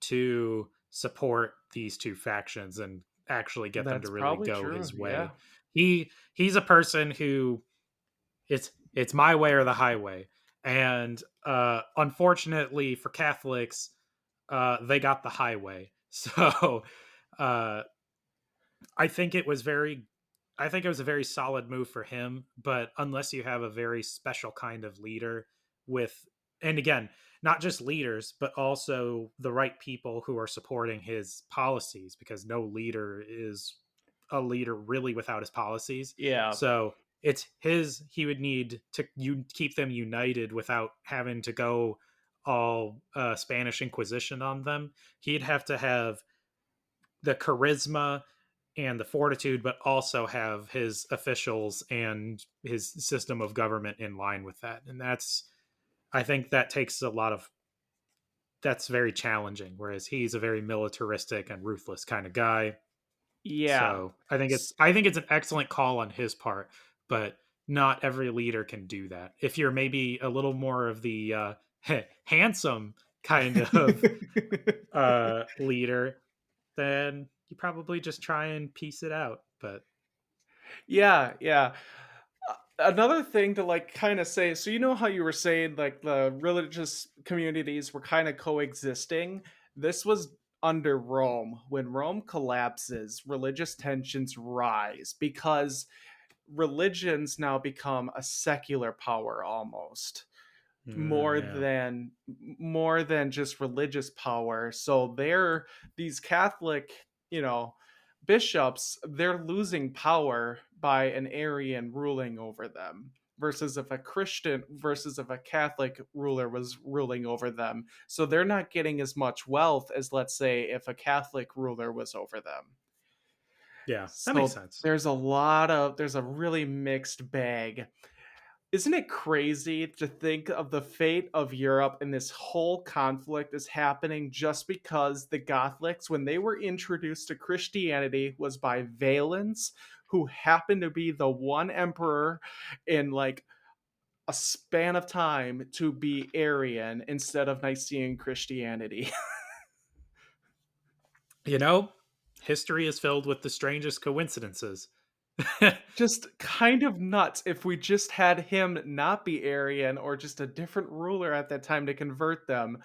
to support these two factions and actually get That's them to really go true. his way. Yeah. He he's a person who it's it's my way or the highway. And uh unfortunately for Catholics, uh they got the highway. So uh, I think it was very I think it was a very solid move for him, but unless you have a very special kind of leader with and again, not just leaders, but also the right people who are supporting his policies because no leader is a leader really without his policies. Yeah. So it's his he would need to you keep them united without having to go all uh, Spanish Inquisition on them. He'd have to have the charisma and the fortitude, but also have his officials and his system of government in line with that. And that's, I think that takes a lot of, that's very challenging. Whereas he's a very militaristic and ruthless kind of guy. Yeah. So I think it's, I think it's an excellent call on his part, but not every leader can do that. If you're maybe a little more of the uh, handsome kind of uh, leader, then you probably just try and piece it out. But yeah, yeah. Another thing to like kind of say, so you know how you were saying like the religious communities were kind of coexisting. This was under Rome. When Rome collapses, religious tensions rise because religions now become a secular power almost Mm, more yeah. than more than just religious power. So they're these catholic you know bishops they're losing power by an arian ruling over them versus if a christian versus if a catholic ruler was ruling over them. So they're not getting as much wealth as let's say if a catholic ruler was over them. Yeah that so makes sense. there's a lot of there's a really mixed bag isn't it crazy to think of the fate of Europe and this whole conflict is happening just because the Catholics, when they were introduced to Christianity, was by Valens, who happened to be the one emperor in like a span of time to be Arian instead of Nicene Christianity. you know, history is filled with the strangest coincidences. just kind of nuts if we just had him not be Arian or just a different ruler at that time to convert them.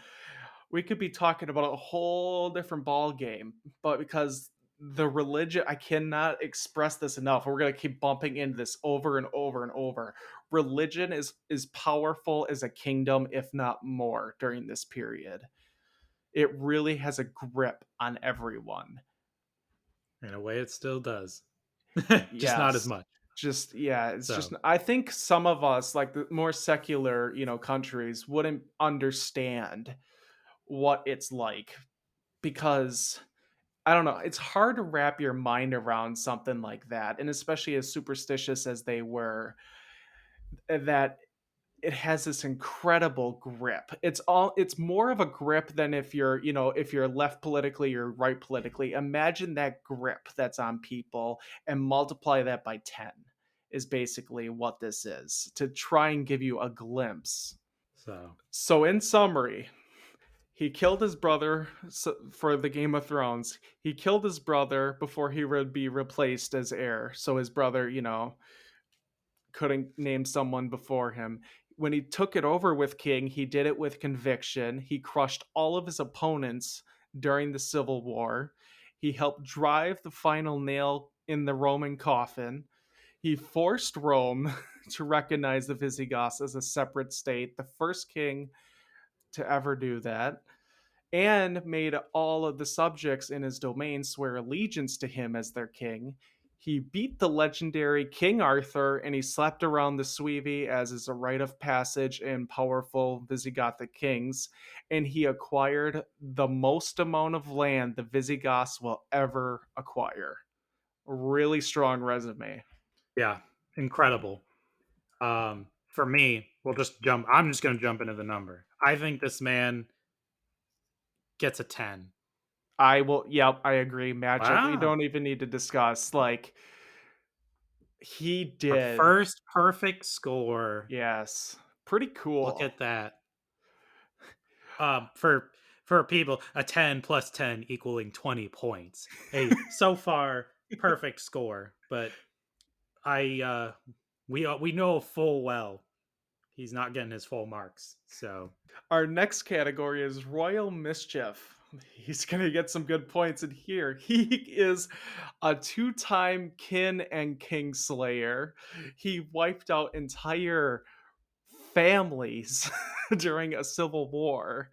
We could be talking about a whole different ball game, but because the religion I cannot express this enough. We're going to keep bumping into this over and over and over. Religion is is powerful as a kingdom if not more during this period. It really has a grip on everyone. In a way it still does. just yes. not as much just yeah it's so. just i think some of us like the more secular you know countries wouldn't understand what it's like because i don't know it's hard to wrap your mind around something like that and especially as superstitious as they were eh, that it has this incredible grip. It's all it's more of a grip than if you're, you know, if you're left politically or right politically. Imagine that grip that's on people and multiply that by 10 is basically what this is to try and give you a glimpse. So So in summary, he killed his brother for the Game of Thrones. He killed his brother before he would be replaced as heir. So his brother, you know, couldn't name someone before him when he took it over with King, he did it with conviction. He crushed all of his opponents during the Civil War. He helped drive the final nail in the Roman coffin. He forced Rome to recognize the Visigoths as a separate state, the first king to ever do that, and made all of the subjects in his domain swear allegiance to him as their king he beat the legendary King Arthur and he slept around the Suevi as is a rite of passage in powerful Visigothic kings. And he acquired the most amount of land the Visigoths will ever acquire. Really strong resume. Yeah, incredible. Um, for me, we'll just jump. I'm just going to jump into the number. I think this man gets a 10. I will. Yep, I agree. Magic. Wow. We don't even need to discuss. Like he did first perfect score. Yes, pretty cool. Look at that. Um, for for people, a ten plus ten equaling twenty points. A so far perfect score, but I uh we uh, we know full well he's not getting his full marks. So our next category is royal mischief he's going to get some good points in here. He is a two time kin and king slayer. He wiped out entire families during a civil war.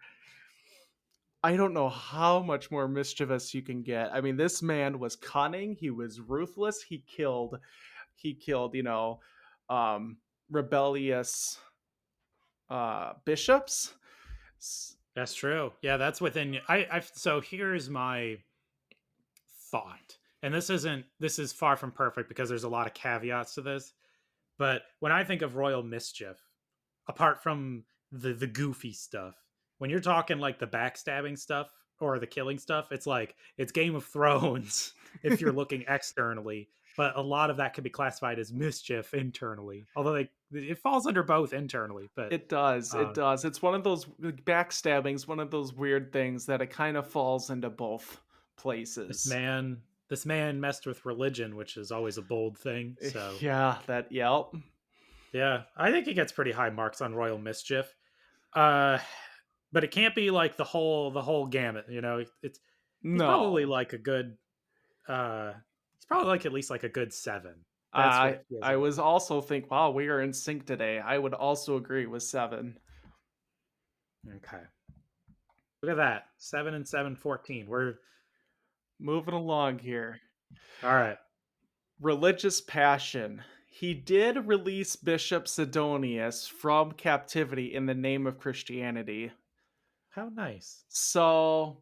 I don't know how much more mischievous you can get. I mean, this man was cunning, he was ruthless, he killed he killed, you know, um rebellious uh bishops. That's true. Yeah, that's within I I so here's my thought. And this isn't this is far from perfect because there's a lot of caveats to this. But when I think of royal mischief, apart from the the goofy stuff, when you're talking like the backstabbing stuff or the killing stuff, it's like it's Game of Thrones if you're looking externally. But a lot of that can be classified as mischief internally, although they, it falls under both internally. But it does, uh, it does. It's one of those backstabbings, one of those weird things that it kind of falls into both places. This man, this man messed with religion, which is always a bold thing. Eh, so yeah, that yelp Yeah, I think he gets pretty high marks on Royal Mischief. Uh, but it can't be like the whole the whole gamut. You know, it's no. probably like a good. uh It's probably like at least like a good seven. I I was also think, wow, we are in sync today. I would also agree with seven. Okay. Look at that. Seven and seven, 14. We're moving along here. All right. Religious passion. He did release Bishop Sidonius from captivity in the name of Christianity. How nice. So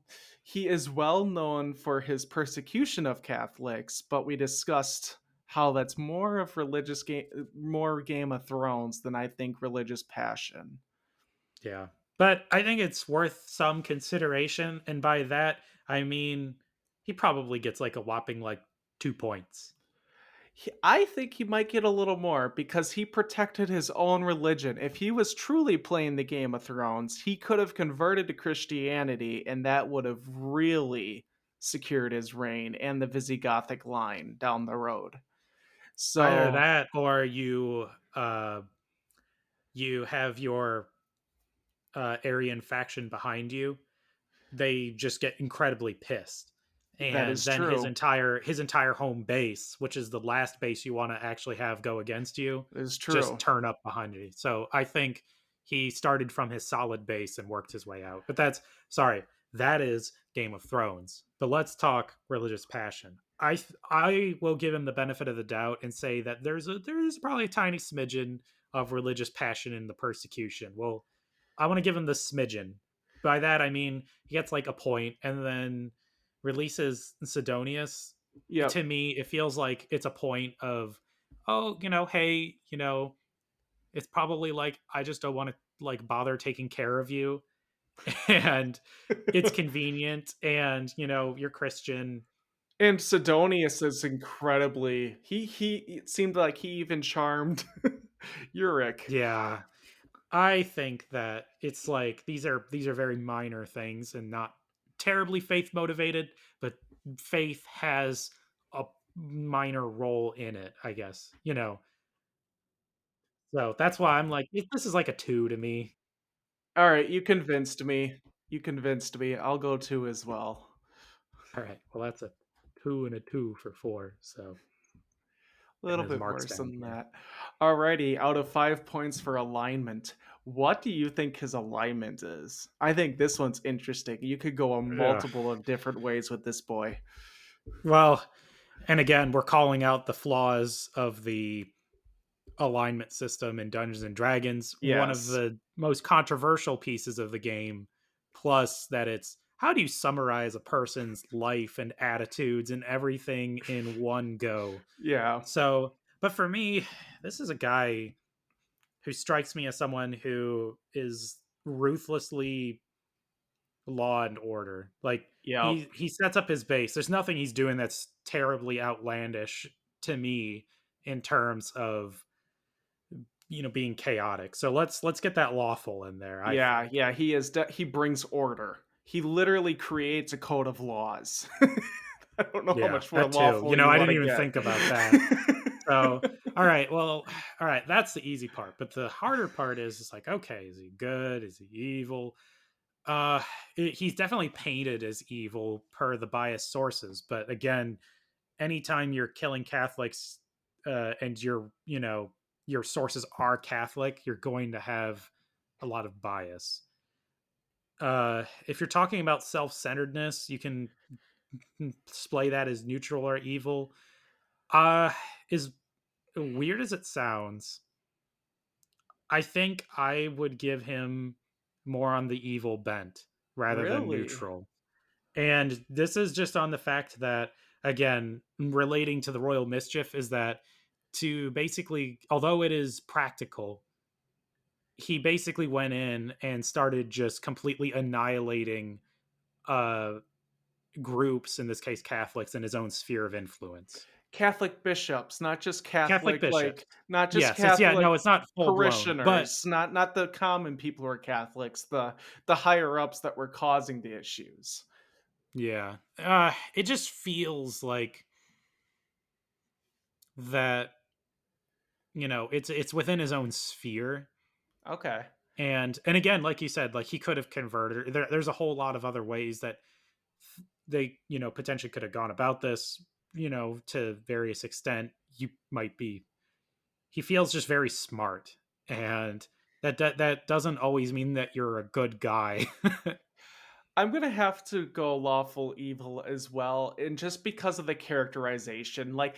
he is well known for his persecution of Catholics, but we discussed how that's more of religious game more Game of Thrones than I think religious passion. Yeah. But I think it's worth some consideration and by that I mean he probably gets like a whopping like 2 points. I think he might get a little more because he protected his own religion. If he was truly playing the Game of Thrones, he could have converted to Christianity, and that would have really secured his reign and the Visigothic line down the road. So either that, or you uh, you have your uh, Arian faction behind you. They just get incredibly pissed and then true. his entire his entire home base, which is the last base you want to actually have go against you, is true. Just turn up behind you. So I think he started from his solid base and worked his way out. But that's sorry, that is Game of Thrones. But let's talk religious passion. I I will give him the benefit of the doubt and say that there's a there's probably a tiny smidgen of religious passion in the persecution. Well, I want to give him the smidgen. By that I mean he gets like a point, and then releases Sidonius, yeah, to me it feels like it's a point of, oh, you know, hey, you know, it's probably like I just don't want to like bother taking care of you, and it's convenient, and you know, you're Christian. And Sidonius is incredibly he he it seemed like he even charmed Euric. Yeah. I think that it's like these are these are very minor things and not terribly faith motivated, but faith has a minor role in it, I guess. You know. So that's why I'm like, this is like a two to me. All right, you convinced me. You convinced me. I'll go two as well. All right. Well, that's a two and a two for four. So a little bit worse than that. Alrighty, out of five points for alignment, what do you think his alignment is? I think this one's interesting. You could go a multiple yeah. of different ways with this boy. Well, and again, we're calling out the flaws of the alignment system in Dungeons and Dragons. Yes. One of the most controversial pieces of the game, plus that it's how do you summarize a person's life and attitudes and everything in one go? Yeah. So, but for me, this is a guy who strikes me as someone who is ruthlessly law and order. Like yeah, he he sets up his base. There's nothing he's doing that's terribly outlandish to me in terms of you know being chaotic. So let's let's get that lawful in there. I yeah, think. yeah, he is. De- he brings order. He literally creates a code of laws. I don't know yeah, how much more lawful. You know, I didn't even get. think about that. so all right well all right that's the easy part but the harder part is it's like okay is he good? Is he evil? Uh it, he's definitely painted as evil per the biased sources but again anytime you're killing catholics uh and you're you know your sources are catholic you're going to have a lot of bias. Uh if you're talking about self-centeredness you can display that as neutral or evil. Uh is weird as it sounds, I think I would give him more on the evil bent rather than neutral. And this is just on the fact that, again, relating to the Royal Mischief, is that to basically, although it is practical, he basically went in and started just completely annihilating uh groups in this case catholics in his own sphere of influence Catholic bishops, not just Catholic, Catholic like not just yes Catholic yeah no it's not full blown parishioners, but not not the common people who are Catholics, the the higher ups that were causing the issues. yeah uh it just feels like that you know it's it's within his own sphere Okay. and and again like you said like he could have converted there, there's a whole lot of other ways that they you know potentially could have gone about this you know to various extent you might be he feels just very smart. And that that, that doesn't always mean that you're a good guy. I'm gonna have to go lawful evil as well, and just because of the characterization, like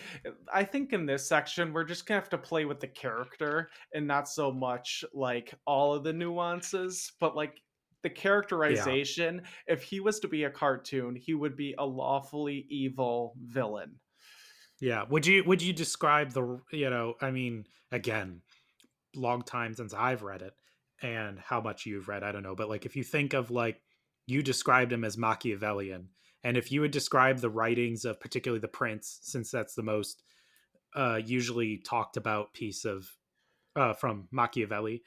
I think in this section we're just gonna have to play with the character and not so much like all of the nuances, but like the characterization. If he was to be a cartoon, he would be a lawfully evil villain. yeah would you would you describe the you know i mean again long time since i've read it and how much you've read i don't know but like if you think of like you described him as machiavellian and if you would describe the writings of particularly the prince since that's the most uh usually talked about piece of uh from machiavelli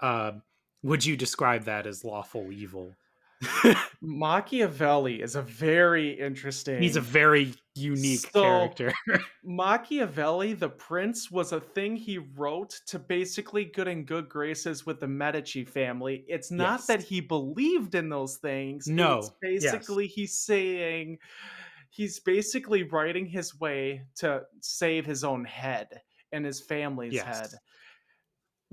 um would you describe that as lawful evil Machiavelli is a very interesting. he's a very unique So- character Machiavelli, the prince, was a thing he wrote to basically good in good graces with the Medici family. It's not Yes. that he believed in those things. No, It's yes. basically he's saying he's basically writing his way to save his own head and his family's Yes. head.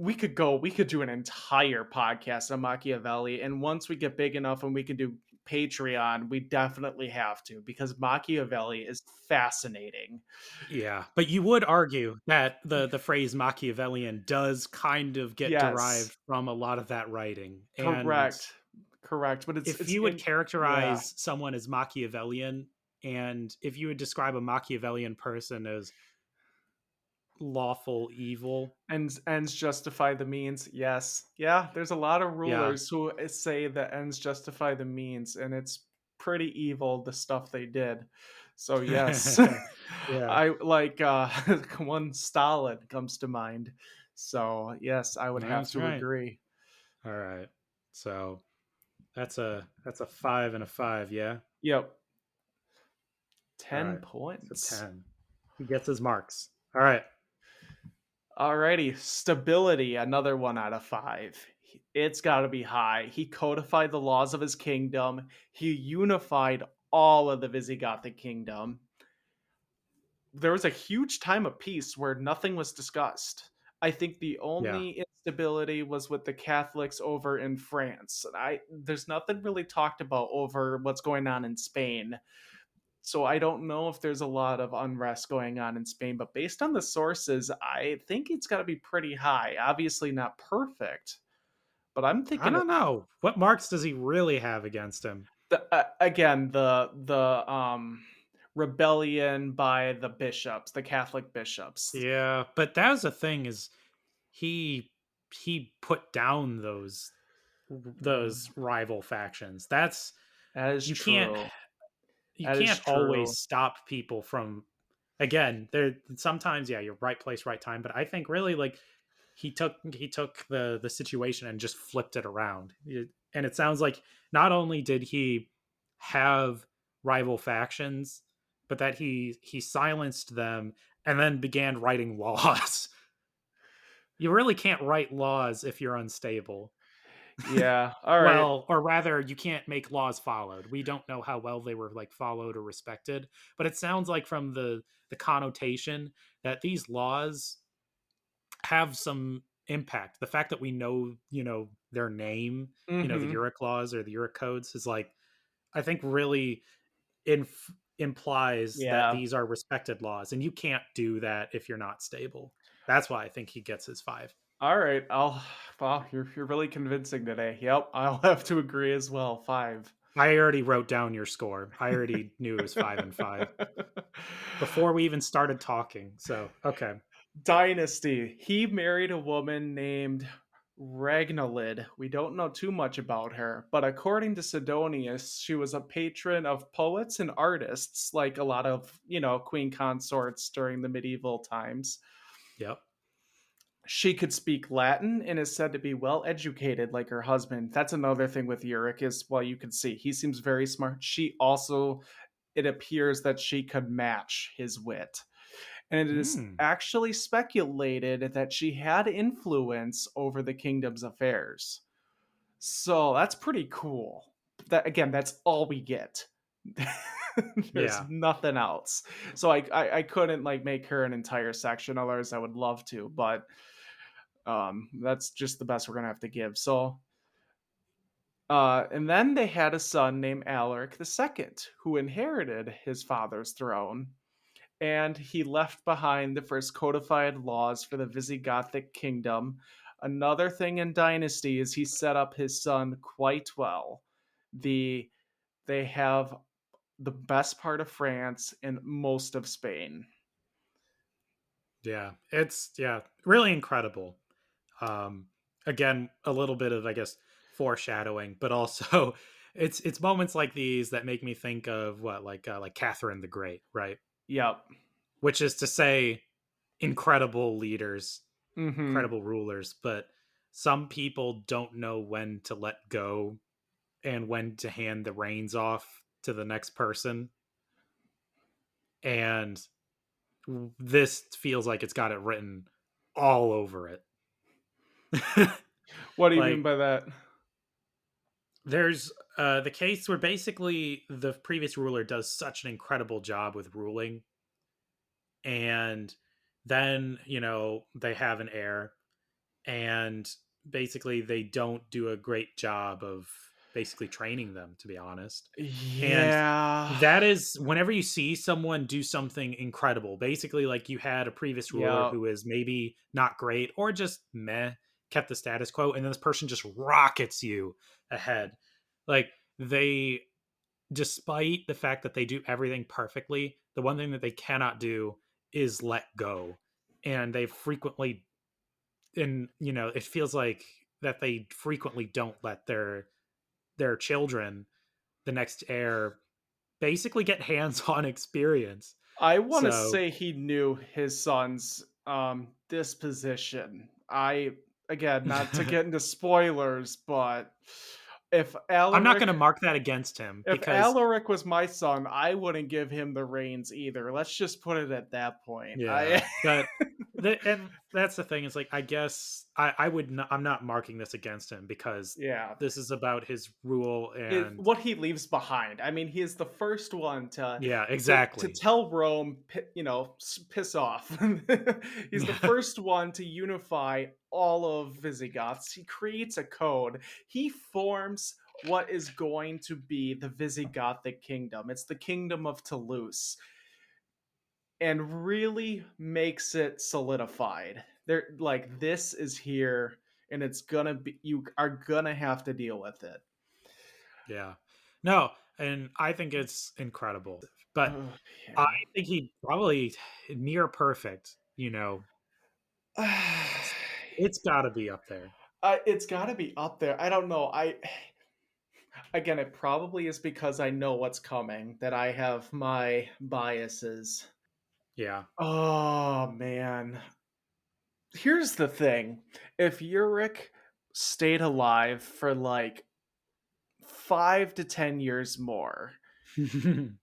We could go, we could do an entire podcast on Machiavelli. And once we get big enough and we can do Patreon, we definitely have to because Machiavelli is fascinating. Yeah, but you would argue that the the phrase Machiavellian does kind of get Yes. derived from a lot of that writing. And Correct. Correct. But it's If you would in- characterize someone as Machiavellian, and if you would describe a Machiavellian person as lawful evil, ends ends justify the means. Yes. Yeah, there's a lot of rulers who uh, say that ends justify the means and it's pretty evil the stuff they did. So yes. Yeah. I like uh one Stalin comes to mind. So yes, I would have to right. agree. all right. So that's a that's a five and a five. Yeah, Yep. 10 Alright, points. it's ten. He gets his marks. All right. Alrighty, stability, another one out of five. It's got to be high. He codified the laws of his kingdom. He unified all of the Visigothic kingdom. There was a huge time of peace where nothing was discussed. I think the only instability was with the Catholics over in France. I there's nothing really talked about over what's going on in Spain. So I don't know if there's a lot of unrest going on in Spain, but based on the sources, I think it's got to be pretty high. Obviously not perfect, but I'm thinking I don't know what marks does he really have against him. the, uh, again the the um rebellion by the bishops, the Catholic bishops. Yeah, but that was the thing is he he put down those those rival factions. That's That is you true. can't you That can't always stop people from again, there sometimes yeah, you're right place, right time, but I think really like he took he took the the situation and just flipped it around. And it sounds like not only did he have rival factions, but that he he silenced them and then began writing laws. You really can't write laws if you're unstable. Yeah. All right. Well, or rather, you can't make laws followed. We don't know how well they were like followed or respected, but it sounds like from the the connotation that these laws have some impact. The fact that we know, you know, their name, you know, the Mhm. Euric laws or the Euric codes is like, I think really in implies Yeah. that these are respected laws, and you can't do that if you're not stable. That's why I think he gets his five. All right, I'll. Wow, you're you're really convincing today. Yep, I'll have to agree as well. Five. I already wrote down your score. I already knew it was five and five before we even started talking. So okay, Dynasty. He married a woman named Ragnahild. We don't know too much about her, but according to Sidonius, she was a patron of poets and artists, like a lot of, you know, queen consorts during the medieval times. yep, She could speak Latin and is said to be well educated like her husband. That's another thing with Euric is well you can see he seems very smart. She also it appears that she could match his wit. And it is Hmm. actually speculated that she had influence over the kingdom's affairs. So that's pretty cool. That again, that's all we get. There's Yeah. nothing else. So I, I I couldn't like make her an entire section, otherwise I would love to, but um that's just the best we're gonna have to give. So uh, and then they had a son named Alaric II, who inherited his father's throne, and he left behind the first codified laws for the Visigothic kingdom. Another thing in Dynasty is he set up his son quite well. The they have the best part of France and most of Spain. yeah, it's yeah, really incredible. Um, again, a little bit of I guess foreshadowing, but also it's it's moments like these that make me think of what like uh, like Catherine the Great, right? Yep. Which is to say, incredible leaders Mhm. incredible rulers, but some people don't know when to let go and when to hand the reins off to the next person. And this feels like it's got it written all over it. What do you Like- mean by that? There's uh, the case where basically the previous ruler does such an incredible job with ruling. And then, you know, they have an heir and basically they don't do a great job of basically training them to be honest Yeah. that is whenever you see someone do something incredible basically like you had a previous ruler Yeah. who is maybe not great or just meh kept the status quo and then this person just rockets you ahead. Like they despite the fact that they do everything perfectly the one thing that they cannot do is let go. And they frequently and you know it feels like that they frequently don't let their their children the next heir basically get hands-on experience. I want to So- say he knew his son's um disposition. I again, not to get into spoilers, but if Alaric, i'm not going to mark that against him if because Alaric was my son, I wouldn't give him the reins either. Let's just put it at that point. yeah I- but the, and that's the thing is like i guess i i would not i'm not marking this against him because yeah. this is about his rule It- and what he leaves behind. I mean, he is the first one to yeah exactly to, tell Rome, you know, piss off. He's the first one to unify all of Visigoths. He creates a code. He forms what is going to be the Visigothic kingdom. It's the kingdom of Toulouse. And really makes it solidified. They're like this is here and it's gonna be you are gonna have to deal with it. yeah no and i think it's incredible but Ugh, yeah. i think he probably near perfect you know it's got to be up there Uh, it's got to be up there. I don't know. I again, it probably is because I know what's coming that I have my biases. Yeah Oh man. Here's the thing. If Euric stayed alive for like 5 to 10 years more,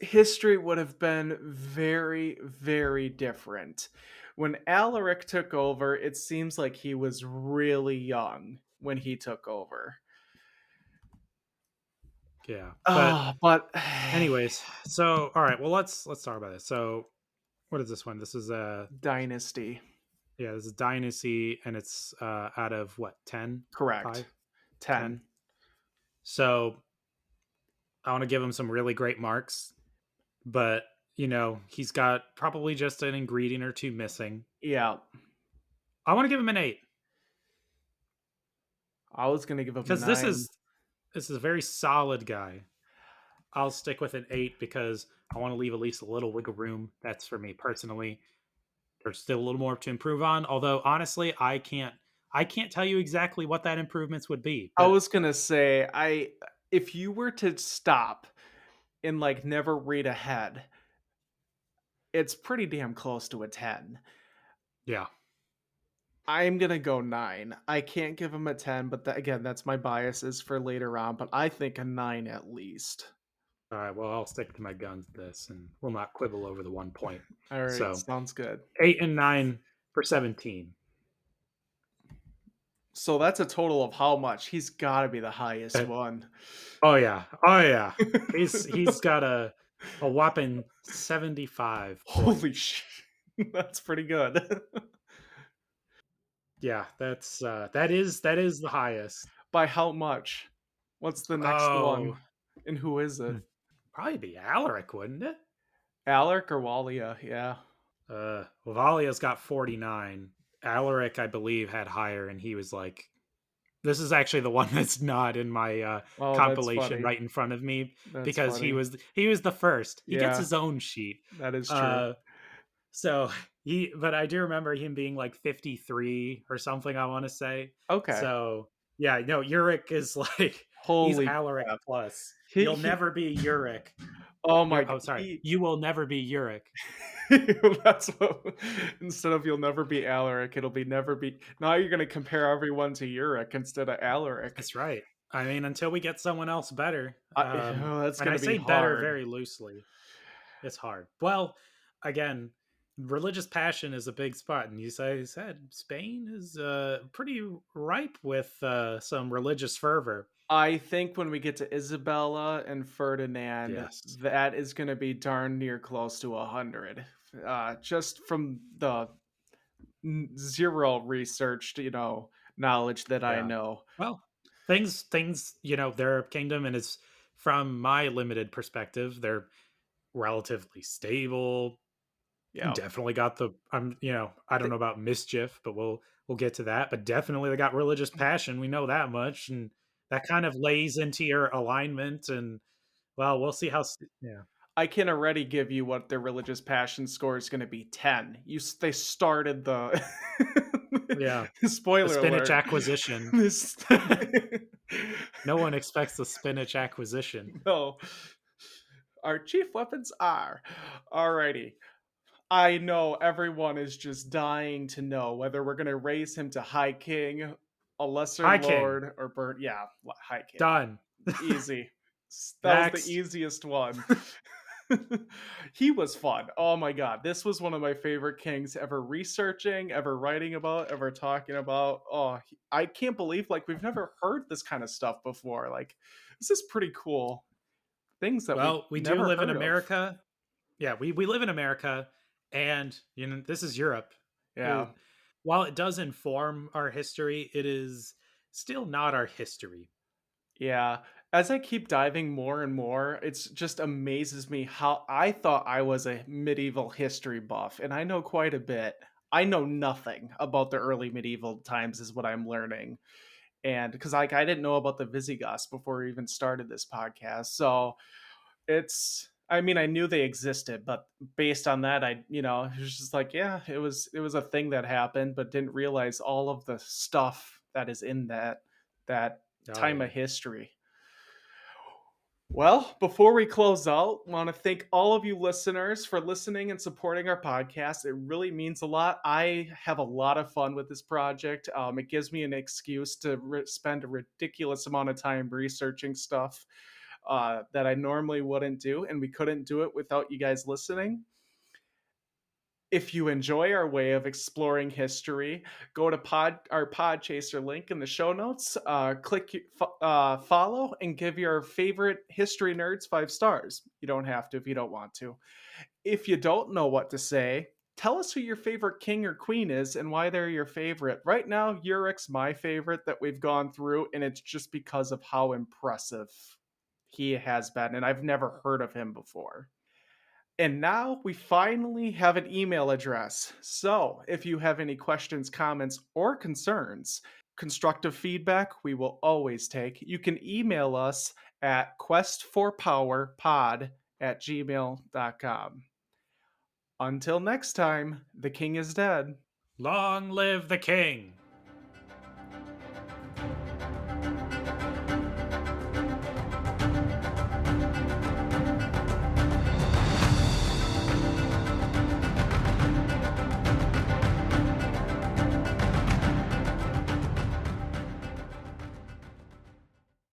history would have been very, very different. When Alaric took over, it seems like he was really young when he took over. yeah but Ah, but anyways so all right well let's let's talk about this so what is this one this is a Dynasty. yeah this is dynasty and it's uh out of what 10 Correct. Five? 10. 10. so i want to give him some really great marks but you know he's got probably just an ingredient or two missing. Yeah, I want to give him an eight I was gonna give him because this is this is a very solid guy. I'll stick with an eight because I want to leave at least a little wiggle room. That's for me personally. There's still a little more to improve on. Although honestly, I can't I can't tell you exactly what that improvements would be. I was gonna say I if you were to stop and like never read ahead, it's pretty damn close to a ten. yeah. I'm gonna go nine. I can't give him a ten, but tha- again, that's my biases for later on. But I think a nine at least. All right. Well, I'll stick to my guns this, and we'll not quibble over the one point. All right, So- sounds good. Eight and nine for seventeen. So that's a total of how much? He's got to be the highest Uh, one. Oh yeah. Oh yeah. He's he's got a a whopping seventy five. Holy shit, that's pretty good. Yeah, that's uh that is that is the highest. By how much? What's the next one? Oh. And who is it? Probably be Alaric, wouldn't it? Alaric or Wallia? Yeah. Uh Valia's got forty nine. Alaric, I believe, had higher, and he was like this is actually the one that's not in my uh, Oh, compilation right in front of me That's because funny. he was he was the first. He Yeah. gets his own sheet. That is true. Uh, so he, but I do remember him being like 53 or something. I want to say. okay. So yeah, no, Euric is like Holy. he's Alaric crap. plus. You'll never be Euric. Oh my. God. Oh, sorry. You will never be Euric. That's what. Instead of you'll never be Alaric, it'll be never be. Now you're gonna compare everyone to Euric instead of Alaric. That's right. I mean, until we get someone else better. I- um, oh, that's and gonna I say hard. better very loosely. It's hard. Well, again, religious passion is a big spot, and you say said Spain is uh, pretty ripe with uh, some religious fervor. I think when we get to Isabella and Ferdinand, Yes. that is going to be darn near close to a hundred. Uh, just from the zero researched, you know, knowledge that I know. Well, things things you know their kingdom, and it's from my limited perspective, they're relatively stable. Yeah, Definitely got the I'm you know I don't know about mischief, but we'll we'll get to that. But definitely they got religious passion. We know that much, and that kind of lays into your alignment. And well, we'll see how. Yeah, I can already give you what their religious passion score is going to be. Ten. You they started the Yeah. spoiler the spinach alert. acquisition. This- No one expects the spinach acquisition. No. Our chief weapons are. Alrighty. I know everyone is just dying to know whether we're going to raise him to High King, a Lesser High King. Lord, or Burnt. Yeah, High King. Done. Easy. That was the easiest one. he was fun. Oh my god. This was one of my favorite kings ever researching, ever writing about, ever talking about. Oh, I can't believe like we've never heard this kind of stuff before. Like this is pretty cool. Things that Well, we do live in heard of. America. Yeah, we we live in America, and you know this is Europe. Yeah. It- while it does inform our history, it is still not our history. Yeah. As I keep diving more and more, it's just amazes me how I thought I was a medieval history buff, and I know quite a bit. I know nothing about the early medieval times, is what I'm learning. And because like I didn't know about the Visigoths before we even started this podcast. So it's I mean, I knew they existed, but based on that, I you know, it was just like, yeah, it was it was a thing that happened, but didn't realize all of the stuff that is in that that Oh, time yeah. of history. Well, before we close out, want to thank all of you listeners for listening and supporting our podcast. It really means a lot. I have a lot of fun with this project. Um, it gives me an excuse to re- spend a ridiculous amount of time researching stuff uh, that I normally wouldn't do, and we couldn't do it without you guys listening. If you enjoy our way of exploring history, go to pod our Podchaser link in the show notes. Uh, click uh, follow and give your favorite history nerds five stars. You don't have to if you don't want to. If you don't know what to say, tell us who your favorite king or queen is and why they're your favorite. Right now, Euric's my favorite that we've gone through, and it's just because of how impressive he has been, and I've never heard of him before. And now we finally have an email address. So if you have any questions, comments, or concerns, constructive feedback we will always take. You can email us at questforpowerpod at gmail.com. Until next time, the king is dead. Long live the king.